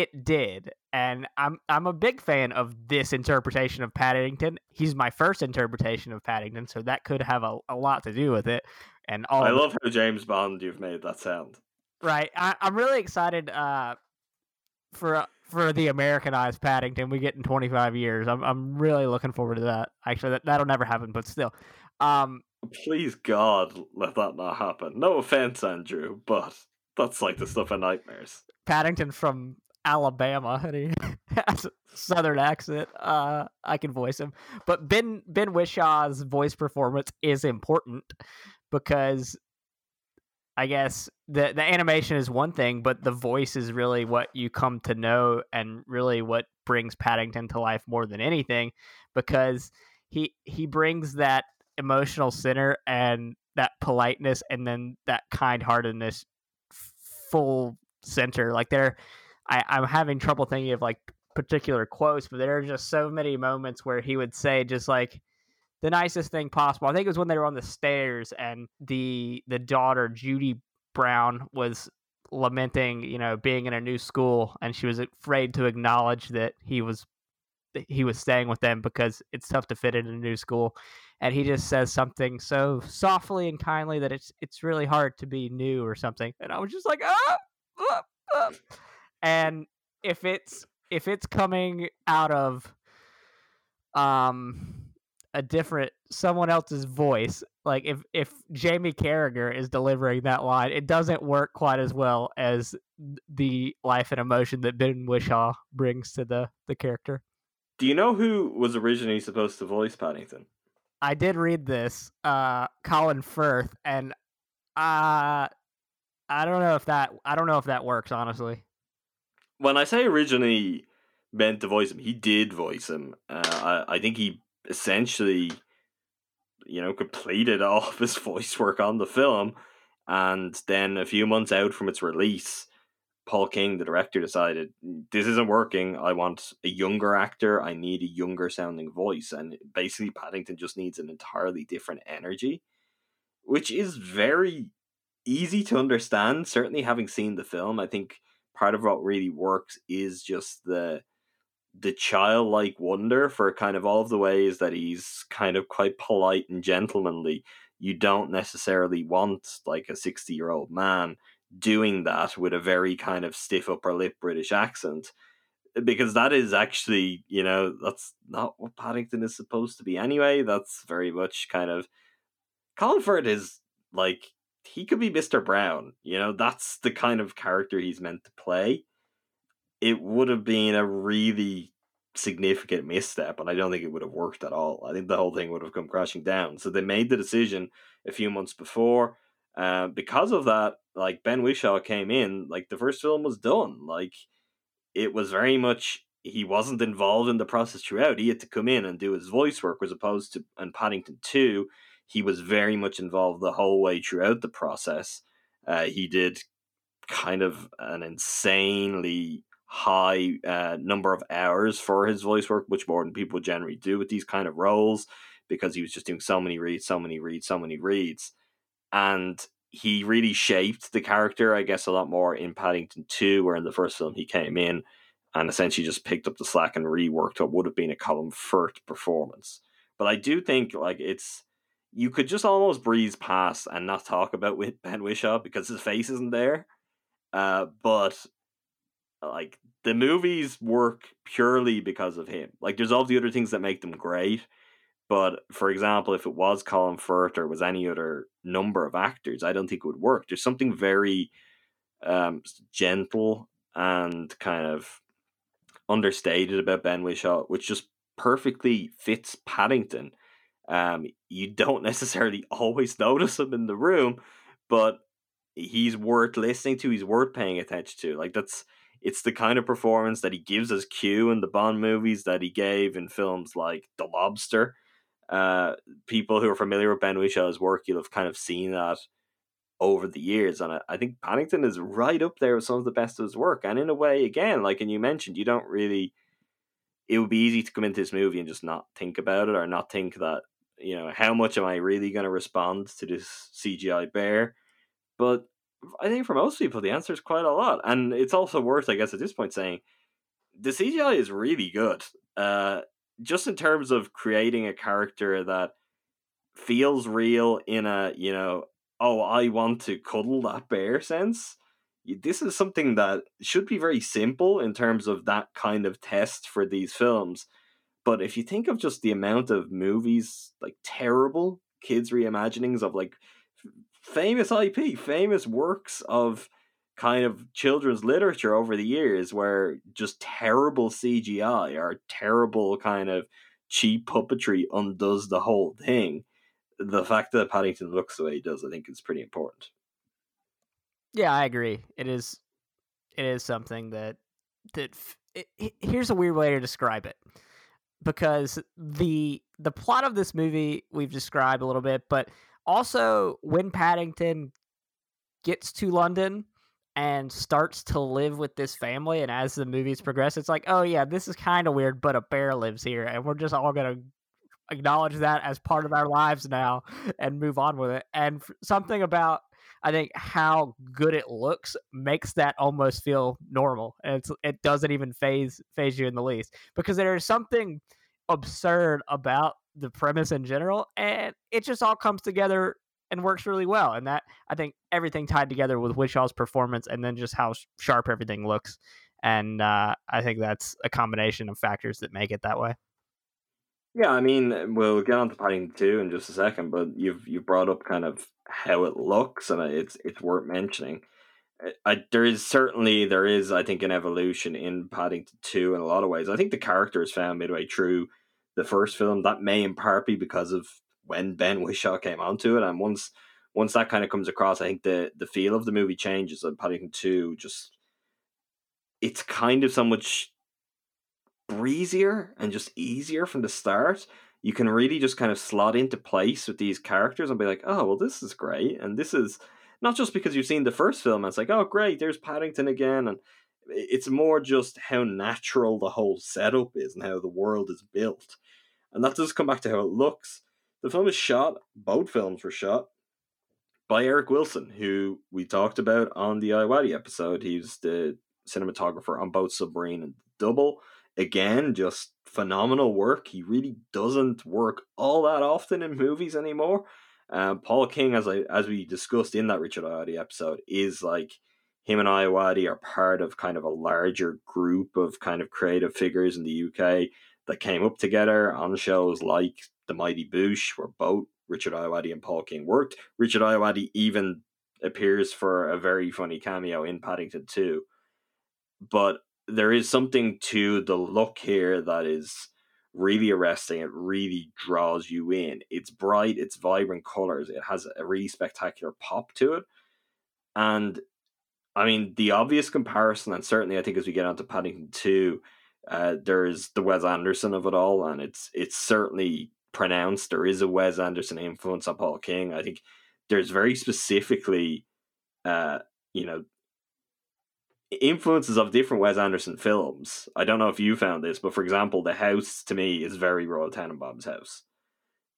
it did. And I'm I'm a big fan of this interpretation of Paddington. He's my first interpretation of Paddington, so that could have a, a lot to do with it. And all I love how James Bond you've made that sound. Right. I, I'm really excited uh, for uh, for the Americanized Paddington we get in 25 years. I'm I'm really looking forward to that. Actually, that that'll never happen, but still. Um, Please God, let that not happen. No offense, Andrew, but that's like the stuff of nightmares. Paddington from Alabama, and he has a southern accent. Uh, I can voice him, but Ben Ben Whishaw's voice performance is important because I guess the the animation is one thing, but the voice is really what you come to know and really what brings Paddington to life more than anything because he he brings that emotional center and that politeness and then that kind-heartedness full center like there I, i'm having trouble thinking of like particular quotes but there are just so many moments where he would say just like the nicest thing possible. I think it was when they were on the stairs and the the daughter judy brown was lamenting you know being in a new school and she was afraid to acknowledge that he was he was staying with them because it's tough to fit in a new school. And he just says something so softly and kindly that it's it's really hard to be new or something. And i was just like ah, ah, ah. And if it's if it's coming out of um a different someone else's voice like if if jamie carragher is delivering that line it doesn't work quite as well as the life and emotion that ben whishaw brings to the the character do you know who was originally supposed to voice paddington I did read this, uh, Colin Firth, and uh, I don't know if that I don't know if that works honestly. When I say originally meant to voice him, he did voice him. Uh, I I think he essentially, you know, completed all of his voice work on the film, and then a few months out from its release, Paul King, the director, decided this isn't working. I want a younger actor. I need a younger sounding voice. And basically, Paddington just needs an entirely different energy, which is very easy to understand. Certainly, having seen the film, I think part of what really works is just the the childlike wonder for kind of all of the ways that he's kind of quite polite and gentlemanly. You don't necessarily want like a 60 year old man doing that with a very kind of stiff upper lip British accent. Eh, because that is actually, you know, that's not what Paddington is supposed to be anyway. That's very much kind of. Colin Firth is like, he could be Mr. Brown. You know, that's the kind of character he's meant to play. It would have been a really significant misstep, and I don't think it would have worked at all. I think the whole thing would have come crashing down. So they made the decision a few months before. Uh, because of that, like Ben Whishaw came in, like the first film was done. Like it was very much he wasn't involved in the process throughout. He had to come in and do his voice work, as opposed to and Paddington Two, he was very much involved the whole way throughout the process. Uh, he did kind of an insanely high uh, number of hours for his voice work, which more than people generally do with these kind of roles, because he was just doing so many reads, so many reads, so many reads, and he really shaped the character, I guess, a lot more in Paddington 2, where in the first film he came in and essentially just picked up the slack and reworked what would have been a Colin Firth performance. But I do think like it's you could just almost breeze past and not talk about Ben Whishaw because his face isn't there. Uh, but like the movies work purely because of him. Like there's all the other things that make them great, but for example, if it was Colin Firth or was any other number of actors, I don't think it would work. There's something very um, gentle and kind of understated about Ben Whishaw, which just perfectly fits Paddington. Um, you don't necessarily always notice him in the room, but he's worth listening to. He's worth paying attention to. Like that's it's the kind of performance that he gives as Q in the Bond movies that he gave in films like The Lobster uh, people who are familiar with Ben Whishaw's work, you'll have kind of seen that over the years. And I, I think Paddington is right up there with some of the best of his work. And in a way, again, like and you mentioned, you don't really. It would be easy to come into this movie and just not think about it, or not think that you know how much am I really going to respond to this CGI bear. But I think for most people, the answer is quite a lot, and it's also worth, I guess, at this point saying the CGI is really good. Uh, just in terms of creating a character that feels real in a you know oh i want to cuddle that bear sense this is something that should be very simple in terms of that kind of test for these films. But if you think of just the amount of movies, like terrible kids reimaginings of like famous IP, famous works of kind of children's literature over the years where just terrible CGI or terrible kind of cheap puppetry undoes the whole thing. The fact that Paddington looks the way he does, I think, is pretty important. Yeah, I agree. It is. It is something that that it, it, here's a weird way to describe it because the the plot of this movie we've described a little bit, but also when Paddington gets to London and starts to live with this family and as the movies progress it's like oh yeah this is kind of weird but a bear lives here and we're just all gonna acknowledge that as part of our lives now and move on with it. And something about i think how good it looks makes that almost feel normal and it doesn't even faze faze you in the least because there's something absurd about the premise in general and it just all comes together and works really well. And that I think everything tied together with Whishaw's performance and then just how sharp everything looks. And uh, I think that's a combination of factors that make it that way. Yeah, I mean, we'll get on to Paddington two in just a second, but you've you brought up kind of how it looks, and it's it's worth mentioning. I, there is certainly there is I think an evolution in Paddington two in a lot of ways. I think the characters found midway through the first film that may in part be because of when Ben Whishaw came onto it, and once once that kind of comes across, I think the the feel of the movie changes. And Paddington Two just it's kind of so much breezier and just easier from the start. You can really just kind of slot into place with these characters and be like, oh well, this is great, and this is not just because you've seen the first film. It's like, oh great, there's Paddington again, and it's more just how natural the whole setup is and how the world is built. And that does come back to how it looks. The film is shot, both films were shot by Erik Wilson, who we talked about on the Ayoade episode. He's the cinematographer on both Submarine and Double. Again, just phenomenal work. He really doesn't work all that often in movies anymore. Uh, Paul King, as I as we discussed in that Richard Ayoade episode, is like him and Ayoade are part of kind of a larger group of kind of creative figures in the UK that came up together on shows like The Mighty Boosh, where both Richard Ayoade and Paul King worked. Richard Ayoade even appears for a very funny cameo in Paddington 2. But there is something to the look here that is really arresting. It really draws you in. It's bright, it's vibrant colors, it has a really spectacular pop to it. And I mean, the obvious comparison, and certainly I think as we get onto Paddington 2, uh, there's the Wes Anderson of it all, and it's it's certainly pronounced. There is a Wes Anderson influence on Paul King. I think there's very specifically, uh, you know, influences of different Wes Anderson films. I don't know if you found this, but for example, the house to me is very Royal Tenenbaums' house,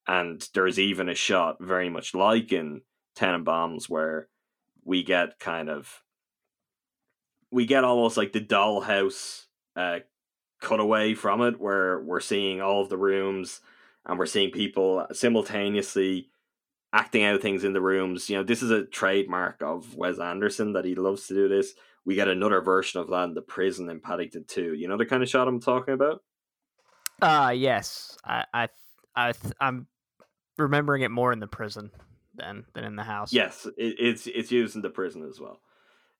and there's even a shot very much like in Tenenbaums where we get kind of we get almost like the dollhouse uh, cut away from it where we're seeing all of the rooms and we're seeing people simultaneously acting out things in the rooms. You know, this is a trademark of Wes Anderson that he loves to do this. We get another version of that in the prison in Paddington 2. You know the kind of shot I'm talking about? Uh yes. I I I I'm remembering it more in the prison than than in the house. Yes, it, it's it's used in the prison as well.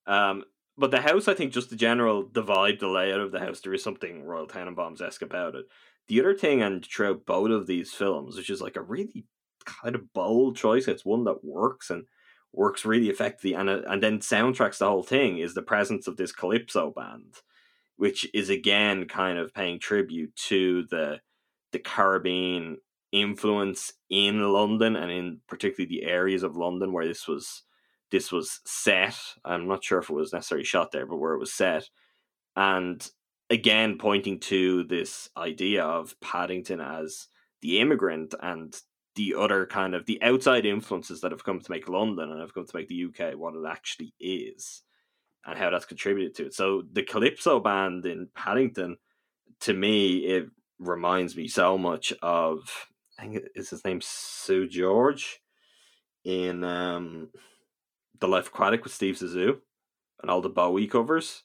Um but the house, I think, just the general the vibe, the layout of the house, there is something Royal Tenenbaums esque about it. The other thing, and throughout both of these films, which is like a really kind of bold choice, it's one that works and works really effectively, and uh, and then soundtracks the whole thing is the presence of this calypso band, which is again kind of paying tribute to the the Caribbean influence in London and in particularly the areas of London where this was this was set. I'm not sure if it was necessarily shot there, but where it was set. And again, pointing to this idea of Paddington as the immigrant and the other kind of the outside influences that have come to make London and have come to make the UK what it actually is and how that's contributed to it. So the Calypso band in Paddington, to me, it reminds me so much of I think is his name Seu Jorge in um the Life Aquatic with Steve Zissou. and all the Bowie covers.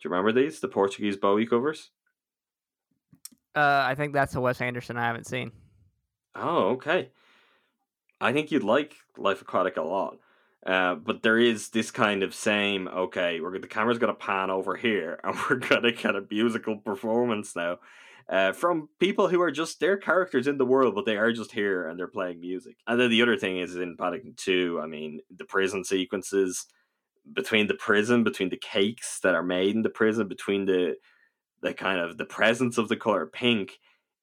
Do you remember these? The Portuguese Bowie covers? Uh, I think that's a Wes Anderson I haven't seen. Oh, okay. I think you'd like Life Aquatic a lot. Uh, but there is this kind of same okay, we're the camera's gonna pan over here, and we're gonna get a musical performance now uh, from people who are just they're characters in the world, but they are just here and they're playing music. And then the other thing is in Paddington Two, I mean, the prison sequences between the prison, between the cakes that are made in the prison, between the the kind of the presence of the color pink,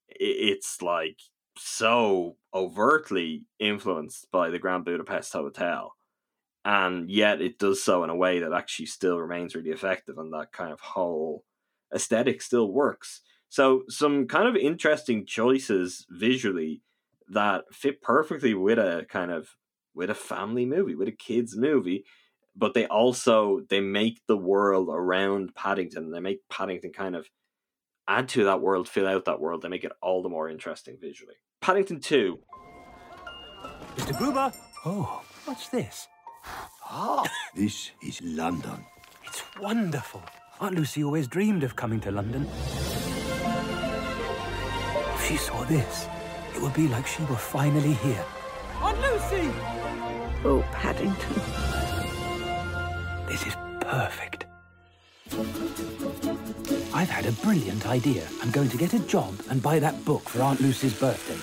it's like so overtly influenced by the Grand Budapest Hotel and yet it does so in a way that actually still remains really effective and that kind of whole aesthetic still works. So some kind of interesting choices visually that fit perfectly with a kind of with a family movie with a kids movie but they also they make the world around paddington they make paddington kind of add to that world fill out that world they make it all the more interesting visually paddington 2 mr gruber oh what's this Ah, this is London. It's wonderful. Aunt Lucy always dreamed of coming to London. If she saw this, it would be like she were finally here. Aunt Lucy! Oh, Paddington. This is perfect. I've had a brilliant idea. I'm going to get a job and buy that book for Aunt Lucy's birthday.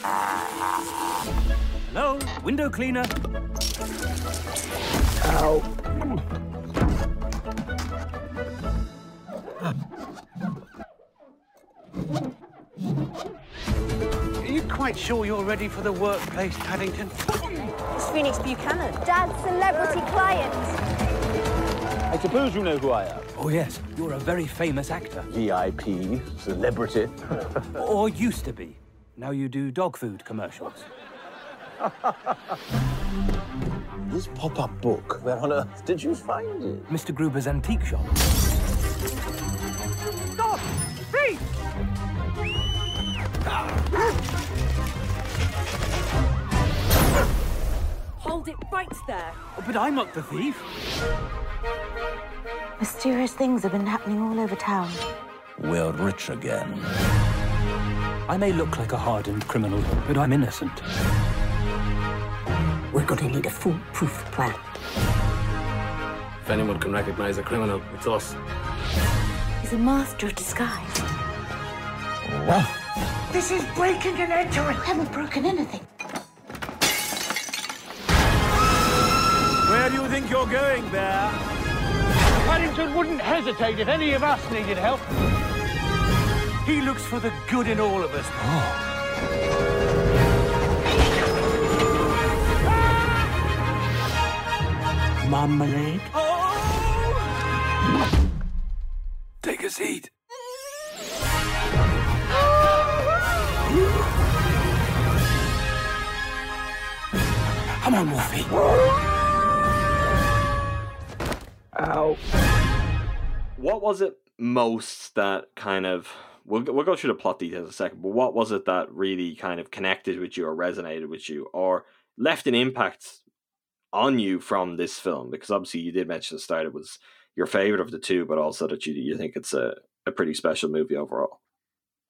Hello, window cleaner. Ow. Are you quite sure you're ready for the workplace, Paddington? It's Phoenix Buchanan, Dad's celebrity client. I suppose you know who I am. Oh, yes, you're a very famous actor. VIP, celebrity. or used to be. Now you do dog food commercials. this pop-up book, where on earth did you find it? Mr. Gruber's antique shop. Stop! Freeze! Hold it right there. But I'm not the thief. Mysterious things have been happening all over town. We're rich again. I may look like a hardened criminal, but I'm innocent. We're going to need a foolproof plan. If anyone can recognize a criminal, it's us. He's a master of disguise. What? This is breaking and entering. I haven't broken anything. Think you're going, there? Paddington wouldn't hesitate if any of us needed help. He looks for the good in all of us. Ah! Marmalade? Oh! Take a seat. Come on, Wolfie. Ow. What was it most that kind of we'll we'll go through the plot details in a second, but what was it that really kind of connected with you or resonated with you or left an impact on you from this film? Because obviously you did mention at the start it was your favorite of the two, but also that you you think it's a, a pretty special movie overall.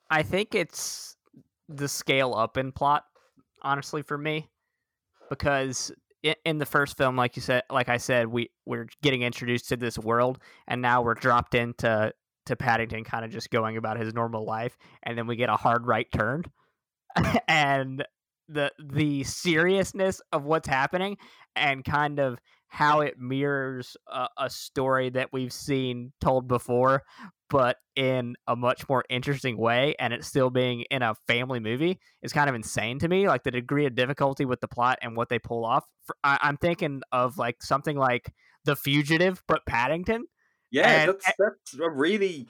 I think it's the scale up in plot, honestly, for me, because i- in the first film, like you said, like I said, we we're getting introduced to this world, and now we're dropped into to Paddington, kind of just going about his normal life, and then we get a hard right turn, and the the seriousness of what's happening, and kind of how it mirrors a, a story that we've seen told before, but in a much more interesting way, and it's still being in a family movie is kind of insane to me. Like the degree of difficulty with the plot and what they pull off. For, I, I'm thinking of like something like The Fugitive, but Paddington. Yeah, And- that's that's a really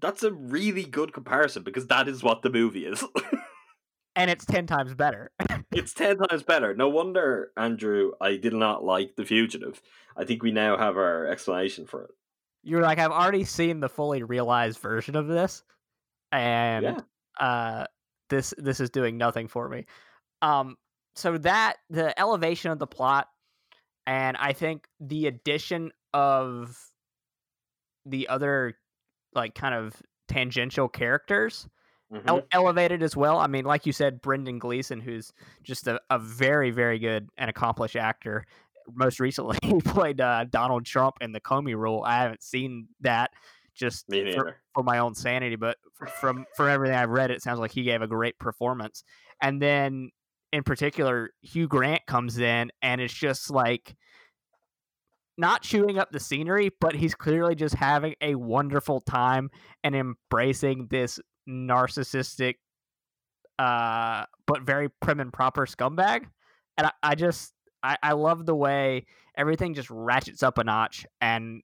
that's a really good comparison because that is what the movie is. and it's ten times better. it's ten times better. No wonder, Andrew, I did not like The Fugitive. I think we now have our explanation for it. You're like, I've already seen the fully realized version of this, and Yeah. uh, this this is doing nothing for me. Um, so that the elevation of the plot, and I think the addition of the other like kind of tangential characters Mhm. ele- elevated as well. I mean, like you said, Brendan Gleeson, who's just a, a very, very good and accomplished actor. Most recently, he played uh, Donald Trump in the Comey Rule. I haven't seen that just for, for my own sanity, but f- from from everything I've read, it sounds like he gave a great performance. And then, in particular, Hugh Grant comes in, and it's just like not chewing up the scenery, but he's clearly just having a wonderful time and embracing this narcissistic, uh, but very prim and proper scumbag. And I, I just, I, I love the way everything just ratchets up a notch. And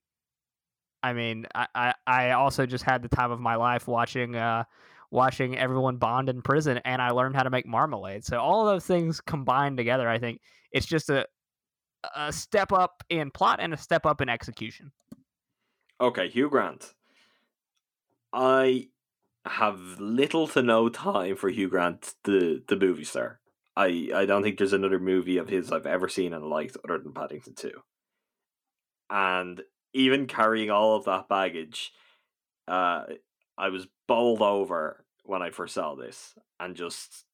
I mean, I, I, I also just had the time of my life watching, uh, watching everyone bond in prison, and I learned how to make marmalade. So all of those things combined together, I think it's just a, a step up in plot and a step up in execution. Okay, Hugh Grant. I have little to no time for Hugh Grant, the the movie star. I I don't think there's another movie of his I've ever seen and liked other than Paddington Two. And even carrying all of that baggage, uh, I was bowled over when I first saw this, and just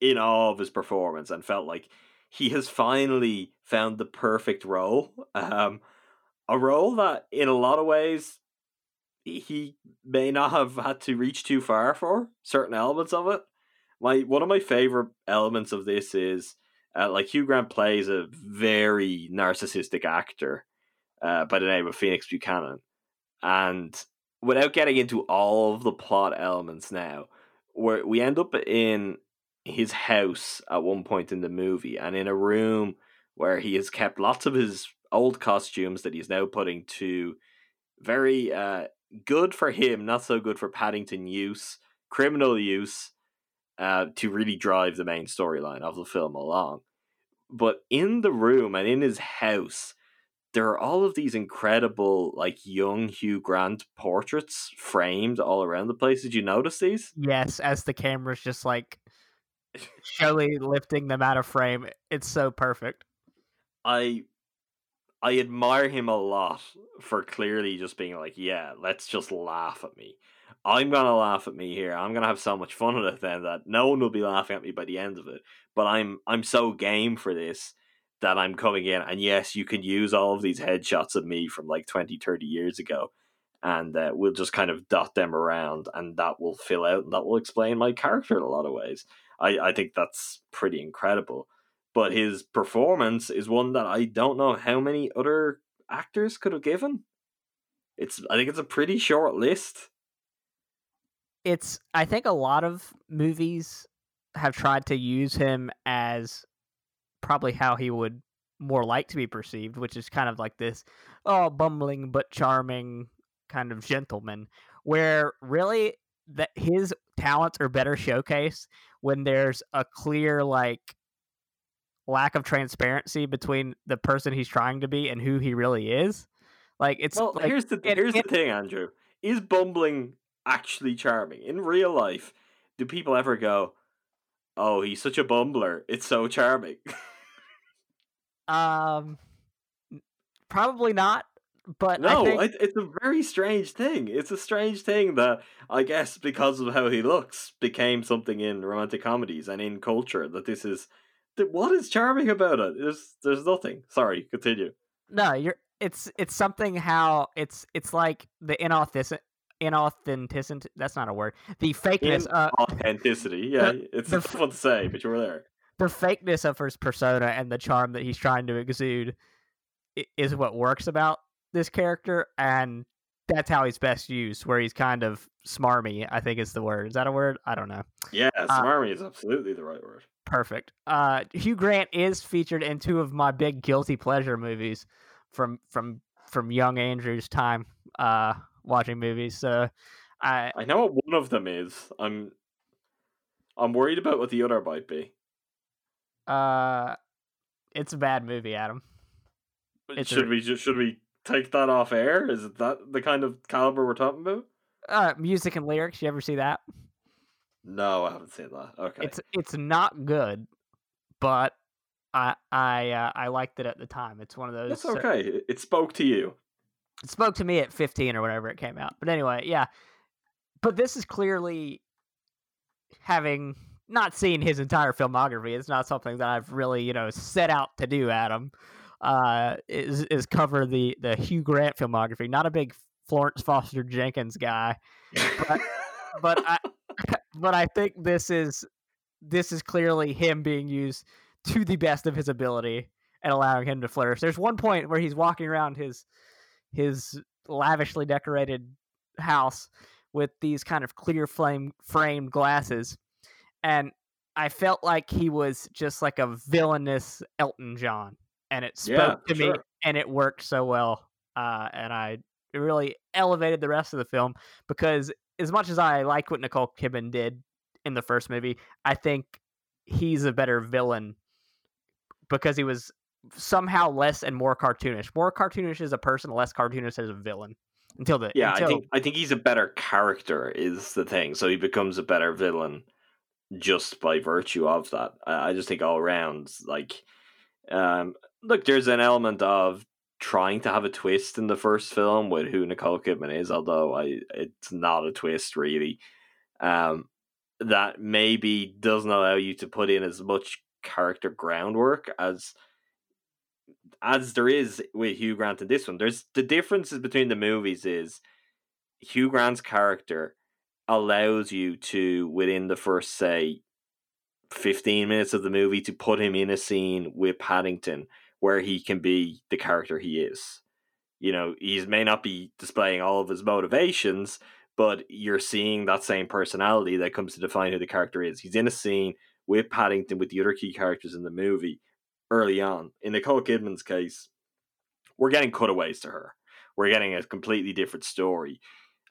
in awe of his performance, and felt like he has finally found the perfect role. Um, a role that, in a lot of ways, he may not have had to reach too far for certain elements of it. My one of my favorite elements of this is uh, like Hugh Grant plays a very narcissistic actor uh, by the name of Phoenix Buchanan, and without getting into all of the plot elements now, where we end up in his house at one point in the movie, and in a room where he has kept lots of his old costumes that he's now putting to very uh, good for him, not so good for Paddington use, criminal use, uh, to really drive the main storyline of the film along. But in the room and in his house, there are all of these incredible, like young Hugh Grant portraits framed all around the place. Did you notice these? Yes, as the camera's just like showily lifting them out of frame. It's so perfect. I I admire him a lot for clearly just being like, yeah, let's just laugh at me. I'm gonna laugh at me here. I'm gonna have so much fun with it then that no one will be laughing at me by the end of it. But I'm I'm so game for this that I'm coming in and yes, you can use all of these headshots of me from like 20, 30 years ago and uh, we'll just kind of dot them around and that will fill out and that will explain my character in a lot of ways. I, I think that's pretty incredible but his performance is one that I don't know how many other actors could have given. It's I think it's a pretty short list. It's I think a lot of movies have tried to use him as probably how he would more like to be perceived, which is kind of like this oh bumbling but charming kind of gentleman where really that his talents are better showcased when there's a clear like lack of transparency between the person he's trying to be and who he really is. Like it's Well, like, here's the it- here's it- the thing, Andrew. Is bumbling actually charming in real life? Do people ever go, "Oh, he's such a bumbler. It's so charming." um probably not, but I no, think, it, it's a very strange thing. It's a strange thing that I guess because of how he looks became something in romantic comedies and in culture that this is that what is charming about it? There's there's nothing. Sorry, continue. no, you're it's it's something how it's it's like the inauthentic inauthenticity that's not a word. The fakeness uh Authenticity, yeah, it's the a tough one to say, but you were there. the fakeness of his persona and the charm that he's trying to exude is what works about this character and that's how he's best used where he's kind of smarmy i think is the word is that a word i don't know Yeah, Uh, smarmy is absolutely the right word. perfect uh hugh grant is featured in two of my big guilty pleasure movies from from from young andrew's time uh watching movies so i I know what one of them is. I'm I'm worried about what the other might be. uh it's a bad movie adam It's a- should we just should we take that off air? Is that the kind of caliber we're talking about? uh music and lyrics you ever see that No, I haven't seen that. Okay. It's it's not good, but I I uh, I liked it at the time. It's one of those. That's okay. It spoke to you. It spoke to me at 15 or whatever it came out. But anyway, yeah. But this is clearly having not seen his entire filmography. It's not something that I've really, you know, set out to do, Adam. Uh, is is cover the the Hugh Grant filmography. Not a big Florence Foster Jenkins guy, but but I but I think this is this is clearly him being used to the best of his ability and allowing him to flourish. There's one point where he's walking around his his lavishly decorated house with these kind of clear flame framed glasses and I felt like he was just like a villainous Elton John and it spoke Yeah, to me and it worked so well uh, and I it really elevated the rest of the film because as much as I like what Nicole Kidman did in the first movie, I think he's a better villain because he was somehow less and more cartoonish. More cartoonish as a person, less cartoonish as a villain. Until the Yeah, until, I think I think he's a better character is the thing. So he becomes a better villain just by virtue of that. I, I just think all around, like, um, look, there's an element of trying to have a twist in the first film with who Nicole Kidman is, although I it's not a twist really. Um, that maybe doesn't allow you to put in as much character groundwork as as there is with Hugh Grant in this one. There's the differences between the movies is Hugh Grant's character allows you to within the first say 15 minutes of the movie to put him in a scene with Paddington where he can be the character he is. You know, he may not be displaying all of his motivations, but you're seeing that same personality that comes to define who the character is. He's in a scene with Paddington with the other key characters in the movie early on. In Nicole Kidman's case, we're getting cutaways to her. We're getting a completely different story.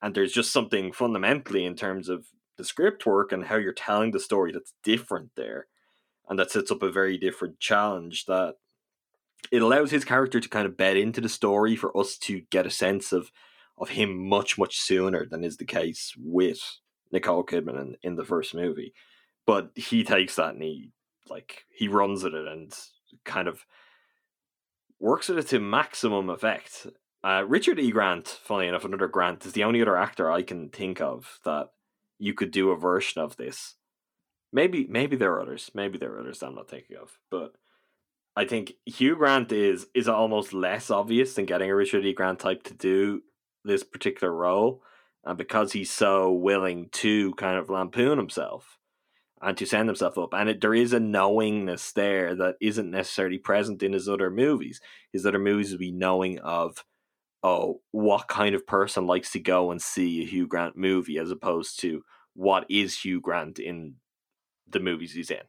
And there's just something fundamentally in terms of the script work and how you're telling the story that's different there. And that sets up a very different challenge that it allows his character to kind of bed into the story for us to get a sense of of him much, much sooner than is the case with Nicole Kidman in, in the first movie. But he takes that and he like he runs at it and kind of works it to maximum effect. Uh, Richard E. Grant, funny enough, another Grant is the only other actor I can think of that you could do a version of this. Maybe, maybe there are others. Maybe there are others I'm not thinking of. But I think Hugh Grant is is almost less obvious than getting a Richard E. Grant type to do this particular role, and because he's so willing to kind of lampoon himself and to send himself up, and it, there is a knowingness there that isn't necessarily present in his other movies. His other movies would be knowing of oh, what kind of person likes to go and see a Hugh Grant movie as opposed to what is Hugh Grant in the movies he's in.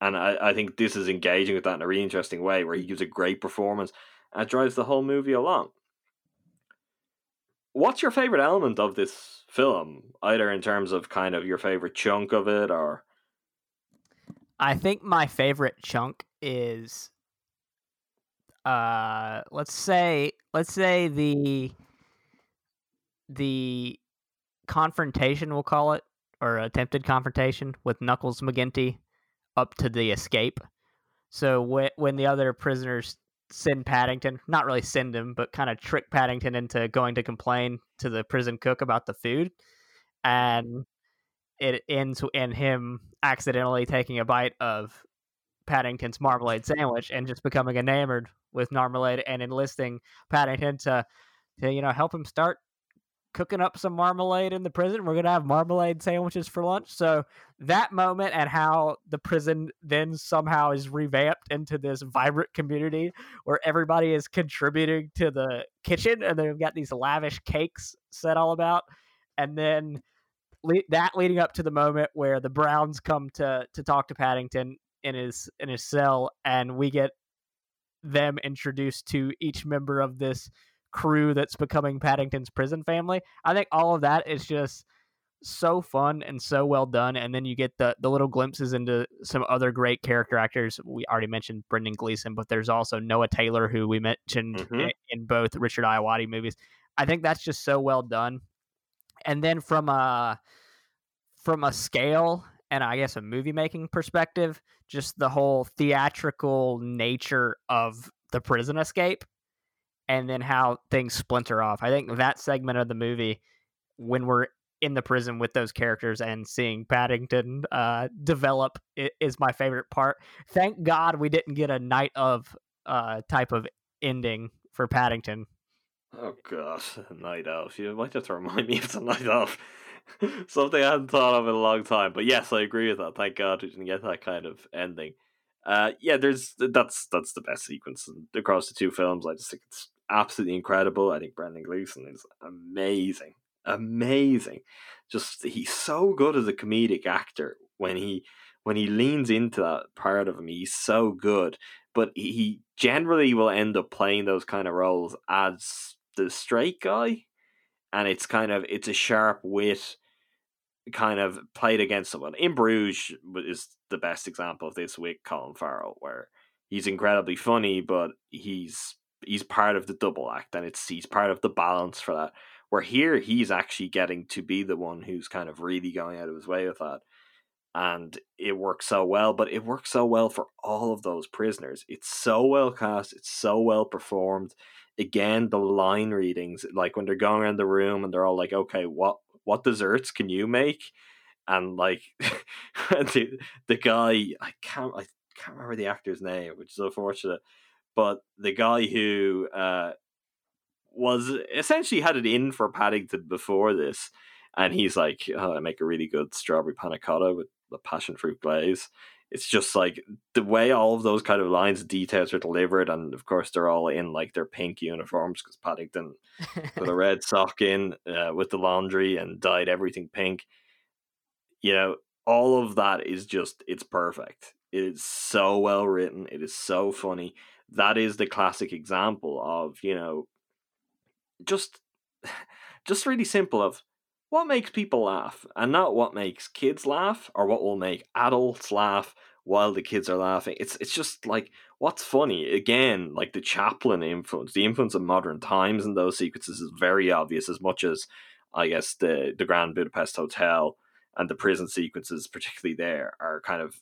And I, I think this is engaging with that in a really interesting way where he gives a great performance and drives the whole movie along. What's your favorite element of this film, either in terms of kind of your favorite chunk of it or I think my favorite chunk is uh let's say let's say the the confrontation we'll call it or attempted confrontation with Knuckles McGinty up to the escape. So when when the other prisoners send Paddington, not really send him, but kind of trick Paddington into going to complain to the prison cook about the food, and it ends in him accidentally taking a bite of Paddington's marmalade sandwich and just becoming enamored with marmalade and enlisting Paddington to, to you know help him start cooking up some marmalade in the prison. We're gonna have marmalade sandwiches for lunch. So that moment and how the prison then somehow is revamped into this vibrant community where everybody is contributing to the kitchen and they've got these lavish cakes set all about, and then le- that leading up to the moment where the Browns come to to talk to Paddington in his in his cell, and we get them introduced to each member of this crew that's becoming Paddington's prison family. I think all of that is just so fun and so well done. And then you get the the little glimpses into some other great character actors. We already mentioned Brendan Gleeson, but there's also Noah Taylor, who we mentioned Mhm. in, in both Richard Ayoade movies. I think that's just so well done. And then from a from a scale and I guess a movie making perspective, just the whole theatrical nature of the prison escape and then how things splinter off. I think that segment of the movie, when we're in the prison with those characters and seeing Paddington uh, develop, is my favorite part. Thank God we didn't get a night of uh, type of ending for Paddington. Oh gosh, night of. You might have to remind me of the night of. Something I hadn't thought of in a long time. But yes, I agree with that. Thank God we didn't get that kind of ending. Uh, yeah, there's that's that's the best sequence across the two films. I just think it's absolutely incredible. I think Brendan Gleeson is amazing, amazing. Just he's so good as a comedic actor when he when he leans into that part of him. He's so good, but he generally will end up playing those kind of roles as the straight guy and it's kind of it's a sharp wit kind of played against someone. In Bruges is the best example of this with Colin Farrell, where he's incredibly funny, but he's he's part of the double act, and it's he's part of the balance for that. Where here he's actually getting to be the one who's kind of really going out of his way with that, and it works so well. But it works so well for all of those prisoners. It's so well cast. It's so well performed again the line readings like when they're going around the room and they're all like okay what what desserts can you make? And like the, the guy i can't i can't remember the actor's name which is unfortunate but the guy who uh was essentially had it in for paddington before this and he's like oh, i make a really good strawberry panna cotta with the passion fruit glaze it's just like the way all of those kind of lines and details are delivered and of course they're all in like their pink uniforms because paddington put a red sock in uh, with the laundry and dyed everything pink. You know all of that is just it's perfect. It is so well written. It is so funny. That is the classic example of you know just just really simple of what makes people laugh and not what makes kids laugh or what will make adults laugh while the kids are laughing. It's it's just like what's funny again, like the Chaplin influence, the influence of modern times in those sequences is very obvious as much as I guess the the Grand Budapest Hotel and the prison sequences, particularly there, are kind of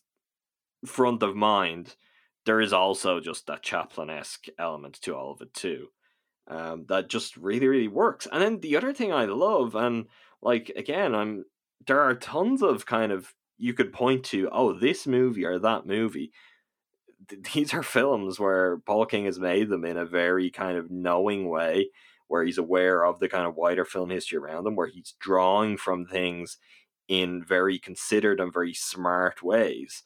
front of mind. There is also just that Chaplin esque element to all of it too. Um, that just really, really works. And then the other thing I love, and like again, I'm there are tons of kind of you could point to, oh, this movie or that movie. These are films where Paul King has made them in a very kind of knowing way, where he's aware of the kind of wider film history around them, where he's drawing from things in very considered and very smart ways.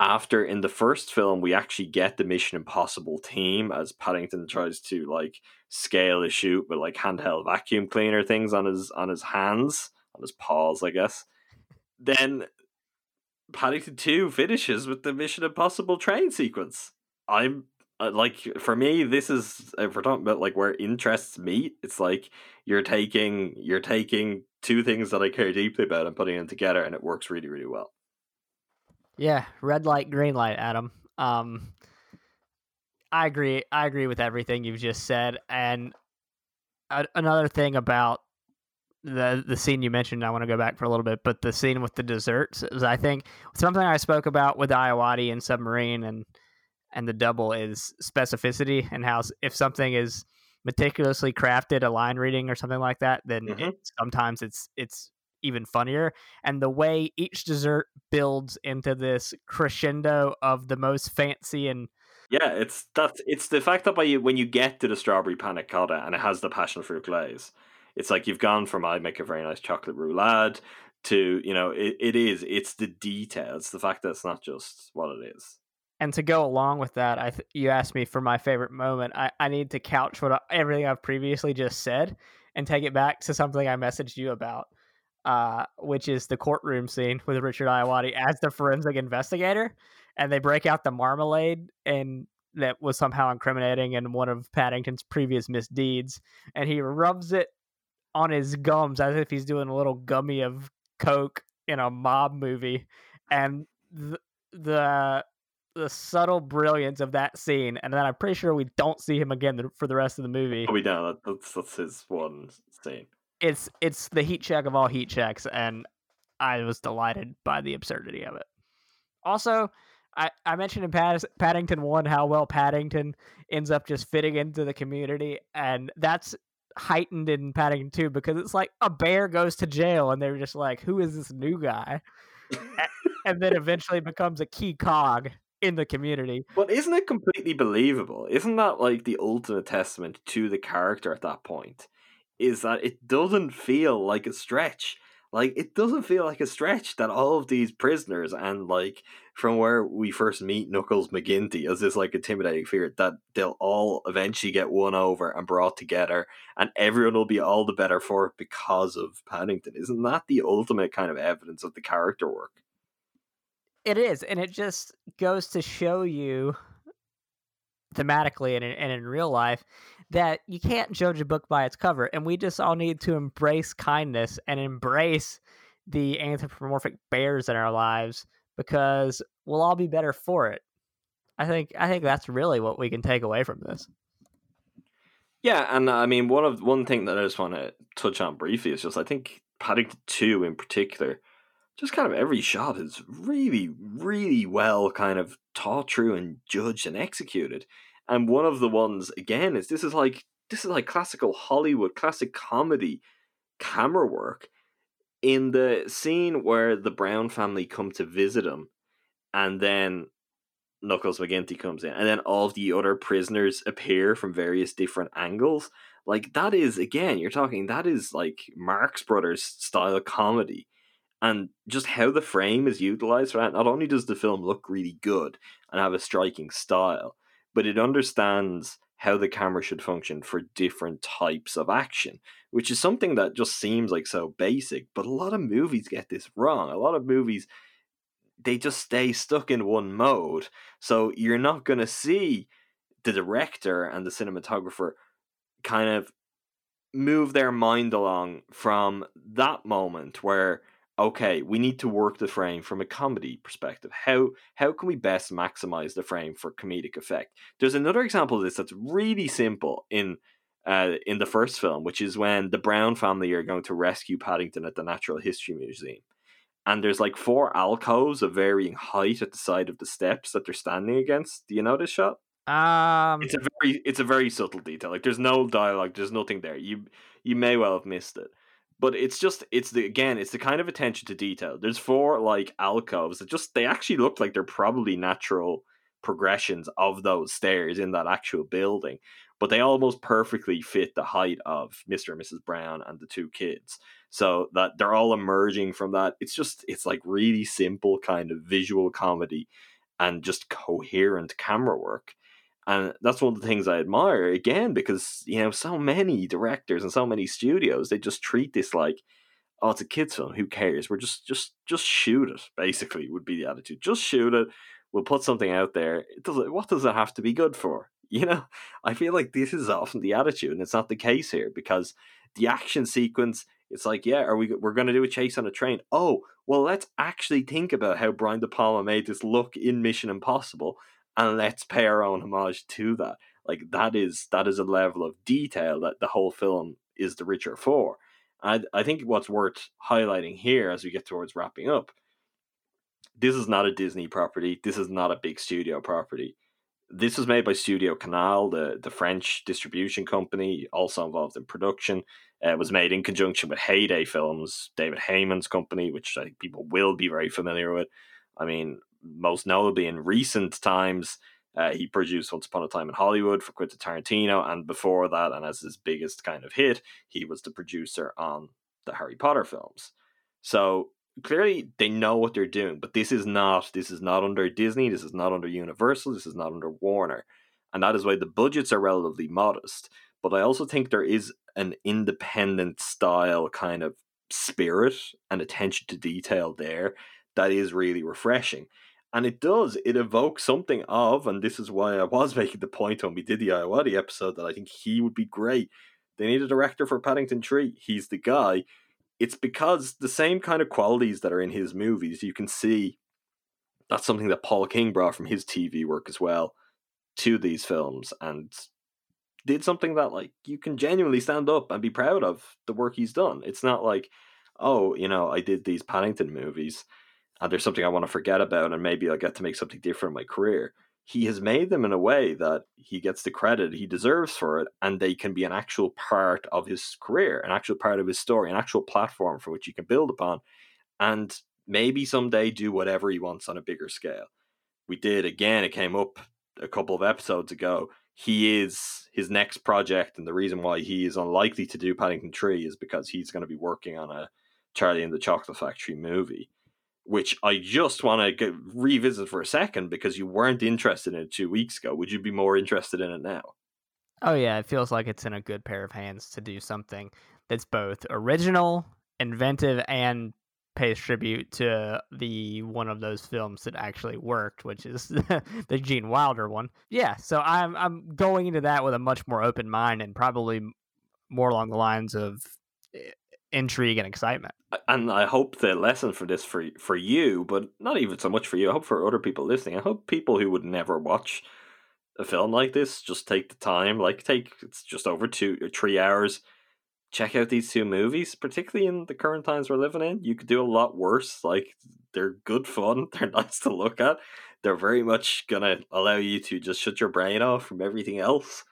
After in the first film, we actually get the Mission Impossible team as Paddington tries to like scale a chute with like handheld vacuum cleaner things on his on his hands, on his paws, I guess. Then Paddington 2 finishes with the Mission Impossible train sequence. I'm uh, like, for me, this is if we're talking about like where interests meet. It's like you're taking you're taking two things that I care deeply about and putting them together, and it works really, really well. Yeah, red light, green light, Adam. Um, I agree. I agree with everything you've just said, and a- another thing about the the scene you mentioned, I want to go back for a little bit, but the scene with the desserts is, I think, something I spoke about with Ayoade and Submarine and and the double is specificity and how if something is meticulously crafted, a line reading or something like that, then mm-hmm. it, sometimes it's it's even funnier. And the way each dessert builds into this crescendo of the most fancy and yeah, it's that it's the fact that by you, when you get to the strawberry panna cotta and it has the passion fruit glaze, it's like you've gone from I make a very nice chocolate roulade to you know it, it is it's the details the fact that it's not just what it is. And to go along with that i th- you asked me for my favorite moment i, I need to couch what I, everything i've previously just said and take it back to something i messaged you about uh, which is the courtroom scene with richard Ayoade as the forensic investigator and they break out the marmalade and that was somehow incriminating in one of paddington's previous misdeeds and he rubs it on his gums as if he's doing a little gummy of coke in a mob movie and the, the the subtle brilliance of that scene and then i'm pretty sure we don't see him again for the rest of the movie oh, we don't that's, that's his one scene it's it's the heat check of all heat checks and I was delighted by the absurdity of it. Also, I, I mentioned in Pad- Paddington 1 how well Paddington ends up just fitting into the community, and that's heightened in Paddington 2 because it's like a bear goes to jail and they're just like, who is this new guy? and then eventually becomes a key cog in the community. But isn't it completely believable? Isn't that like the ultimate testament to the character at that point? Is that it doesn't feel like a stretch. Like it doesn't feel like a stretch that all of these prisoners and like from where we first meet Knuckles McGinty as this like intimidating figure that they'll all eventually get won over and brought together and everyone will be all the better for it because of Paddington. Isn't that the ultimate kind of evidence of the character work? It is, and it just goes to show you thematically and in, and in real life that you can't judge a book by its cover, and we just all need to embrace kindness and embrace the anthropomorphic bears in our lives because we'll all be better for it. I think I think that's really what we can take away from this. Yeah, and uh, I mean one of one thing that I just want to touch on briefly is just I think Paddington Two in particular just kind of every shot is really, really well kind of taught through and judged and executed. And one of the ones again is this is like this is like classical Hollywood, classic comedy camera work. In the scene where the Brown family come to visit him, and then Knuckles McGinty comes in, and then all the other prisoners appear from various different angles. Like that is again, you're talking that is like Marx Brothers style comedy and just how the frame is utilized for that. Not only does the film look really good and have a striking style, but it understands how the camera should function for different types of action, which is something that just seems like so basic. But a lot of movies get this wrong. A lot of movies they just stay stuck in one mode. So you're not going to see the director and the cinematographer kind of move their mind along from that moment where okay, we need to work the frame from a comedy perspective. How how can we best maximize the frame for comedic effect? There's another example of this that's really simple in uh, in the first film, which is when the Brown family are going to rescue Paddington at the Natural History Museum. And there's like four alcoves of varying height at the side of the steps that they're standing against. Do you know this shot? Um, it's a very it's a very subtle detail. Like there's no dialogue, there's nothing there. You you may well have missed it but it's just it's the again it's the kind of attention to detail. There's four like alcoves that just they actually look like they're probably natural progressions of those stairs in that actual building but they almost perfectly fit the height of mr and mrs brown and the two kids. So that they're all emerging from that. It's just it's like really simple kind of visual comedy and just coherent camera work and that's one of the things I admire again because you know so many directors and so many studios they just treat this like oh it's a kids film who cares? We're just just just shoot it basically would be the attitude. Just shoot it. We'll put something out there. It does what does it have to be good for? You know? I feel like this is often the attitude and it's not the case here because the action sequence it's like yeah are we we're going to do a chase on a train. Oh well let's actually think about how Brian De Palma made this look in Mission Impossible and let's pay our own homage to that. Like that is that is a level of detail that the whole film is the richer for. I I think what's worth highlighting here as we get towards wrapping up. This is not a Disney property. This is not a big studio property. This was made by Studio Canal, the, the French distribution company, also involved in production. Uh, it was made in conjunction with Heyday Films, David Heyman's company, which I think people will be very familiar with. I mean, most notably in recent times, uh, he produced Once Upon a Time in Hollywood for Quentin Tarantino, and before that, and as his biggest kind of hit, he was the producer on the Harry Potter films. So clearly, they know what they're doing. But this is not this is not under Disney. This is not under Universal. This is not under Warner, and that is why the budgets are relatively modest. But I also think there is an independent style kind of spirit and attention to detail there that is really refreshing. And it does, it evokes something of, and this is why I was making the point when we did the Ayoade episode that I think he would be great. They need a director for Paddington 3. He's the guy. It's because the same kind of qualities that are in his movies, you can see that's something that Paul King brought from his TV work as well to these films and did something that like you can genuinely stand up and be proud of the work he's done. It's not like oh, you know, I did these Paddington movies and there's something I want to forget about and maybe I'll get to make something different in my career. He has made them in a way that he gets the credit he deserves for it and they can be an actual part of his career, an actual part of his story, an actual platform for which he can build upon. And maybe someday do whatever he wants on a bigger scale. We did again, it came up a couple of episodes ago. He is his next project, and the reason why he is unlikely to do Paddington 3 is because he's going to be working on a Charlie and the Chocolate Factory movie, which I just want to revisit for a second because you weren't interested in it two weeks ago. Would you be more interested in it now? Oh, yeah, it feels like it's in a good pair of hands to do something that's both original, inventive, and pays tribute to the one of those films that actually worked, which is the Gene Wilder one. Yeah, so I'm I'm going into that with a much more open mind and probably more along the lines of eh, intrigue and excitement. And I hope the lesson for this for for you, but not even so much for you. I hope for other people listening. I hope people who would never watch a film like this just take the time. Like take it's just over two or three hours check out these two movies, particularly in the current times we're living in. You could do a lot worse. Like they're good fun, they're nice to look at. They're very much gonna allow you to just shut your brain off from everything else.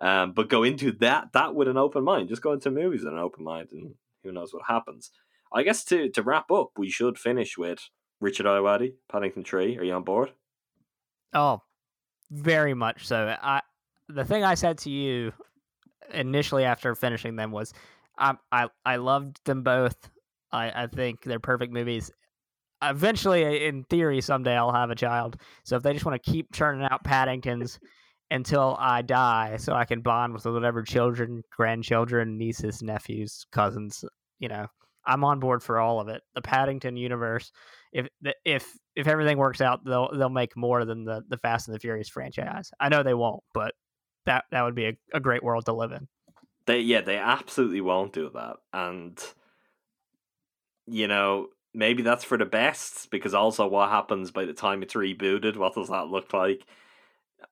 Um, but go into that that with an open mind. Just go into movies with an open mind, and who knows what happens. I guess to to wrap up, we should finish with Richard Ayoade, Paddington Three. Are you on board? Oh, very much so. I the thing I said to you initially after finishing them was I I I loved them both. I I think they're perfect movies. Eventually, in theory, someday I'll have a child. So if they just want to keep churning out Paddingtons until I die, so I can bond with whatever children, grandchildren, nieces, nephews, cousins, you know, I'm on board for all of it. The Paddington universe, if if if everything works out, they'll they'll make more than the the Fast and the Furious franchise. I know they won't, but that that would be a, a great world to live in. They yeah, they absolutely won't do that. And you know, maybe that's for the best because also what happens by the time it's rebooted, what does that look like?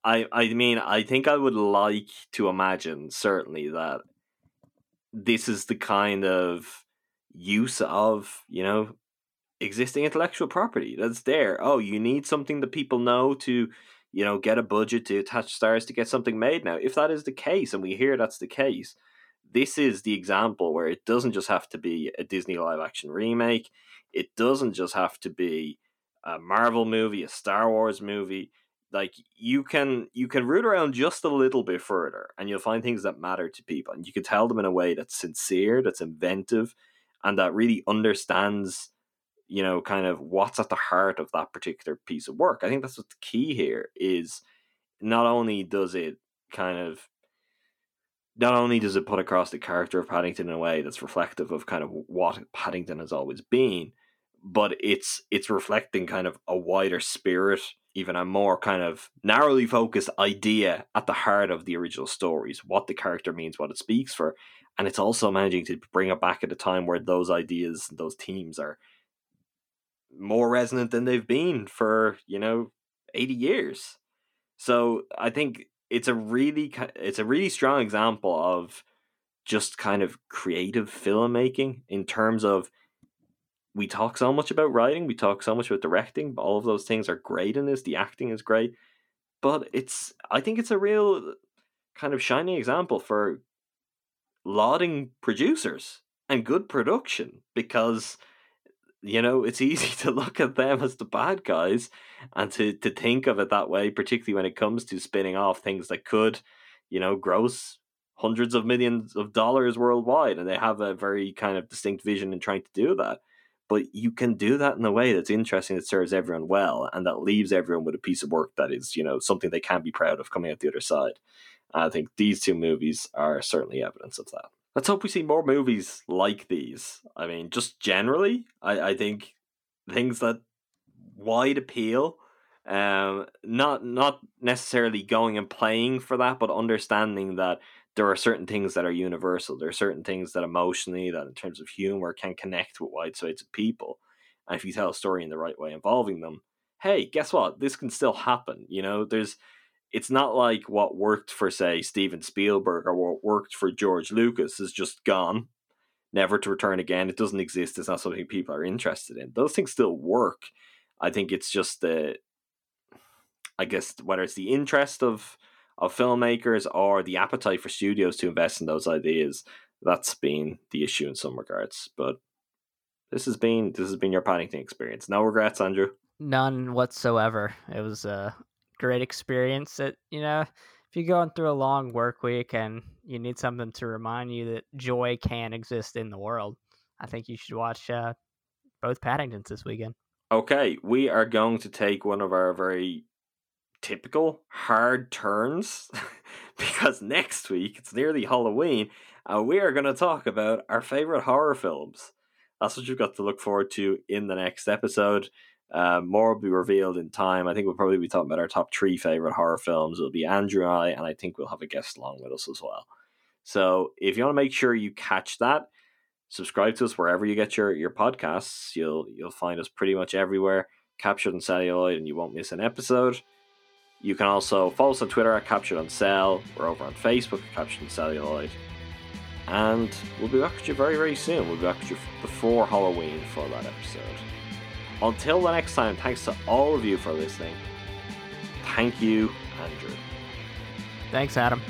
I I mean, I think I would like to imagine certainly that this is the kind of use of, you know, existing intellectual property that's there. Oh, you need something that people know to you know, get a budget to attach stars to get something made now. If that is the case, and we hear that's the case, this is the example where it doesn't just have to be a Disney live action remake, it doesn't just have to be a Marvel movie, a Star Wars movie. Like you can you can root around just a little bit further and you'll find things that matter to people. And you can tell them in a way that's sincere, that's inventive, and that really understands you know, kind of what's at the heart of that particular piece of work. I think that's what's key here is not only does it kind of not only does it put across the character of Paddington in a way that's reflective of kind of what Paddington has always been, but it's it's reflecting kind of a wider spirit, even a more kind of narrowly focused idea at the heart of the original stories, what the character means, what it speaks for, and it's also managing to bring it back at a time where those ideas, those themes are more resonant than they've been for you know 80 years. So i think it's a really it's a really strong example of just kind of creative filmmaking in terms of we talk so much about writing we talk so much about directing but all of those things are great in this the acting is great but it's i think it's a real kind of shining example for lauding producers and good production because you know, it's easy to look at them as the bad guys and to, to think of it that way, particularly when it comes to spinning off things that could, you know, gross hundreds of millions of dollars worldwide. And they have a very kind of distinct vision in trying to do that. But you can do that in a way that's interesting, that serves everyone well, and that leaves everyone with a piece of work that is, you know, something they can be proud of coming out the other side. And I think these two movies are certainly evidence of that let's hope we see more movies like these. I mean, just generally, I, I think things that wide appeal, um, not not necessarily going and playing for that, but understanding that there are certain things that are universal. There are certain things that emotionally, that in terms of humor, can connect with wide swathes of people. And if you tell a story in the right way involving them, hey, guess what? This can still happen. You know, there's it's not like what worked for say Steven Spielberg or what worked for George Lucas is just gone. never to return again. It doesn't exist. It's not something people are interested in. Those things still work. I think it's just the, I guess whether it's the interest of of filmmakers or the appetite for studios to invest in those ideas. That's been the issue in some regards. But this has been this has been your Paddington experience. No regrets, Andrew. None whatsoever. It was a great experience. That you know if you're going through a long work week and you need something to remind you that joy can exist in the world, I think you should watch uh, both Paddingtons this weekend. Okay, we are going to take one of our very typical hard turns because next week it's nearly Halloween and we are going to talk about our favorite horror films. That's what you've got to look forward to in the next episode. Uh, more will be revealed in time. I think we'll probably be talking about our top three favorite horror films. It'll be Andrew and I, and I think we'll have a guest along with us as well. So if you want to make sure you catch that, subscribe to us wherever you get your, your podcasts. You'll you'll find us pretty much everywhere, captured in celluloid, and you won't miss an episode. You can also follow us on Twitter at Captured on Cell. We're over on Facebook at Captured on Celluloid. And we'll be back with you very, very soon. We'll be back with you before Halloween for that episode. Until the next time, thanks to all of you for listening. Thank you, Andrew. Thanks, Adam.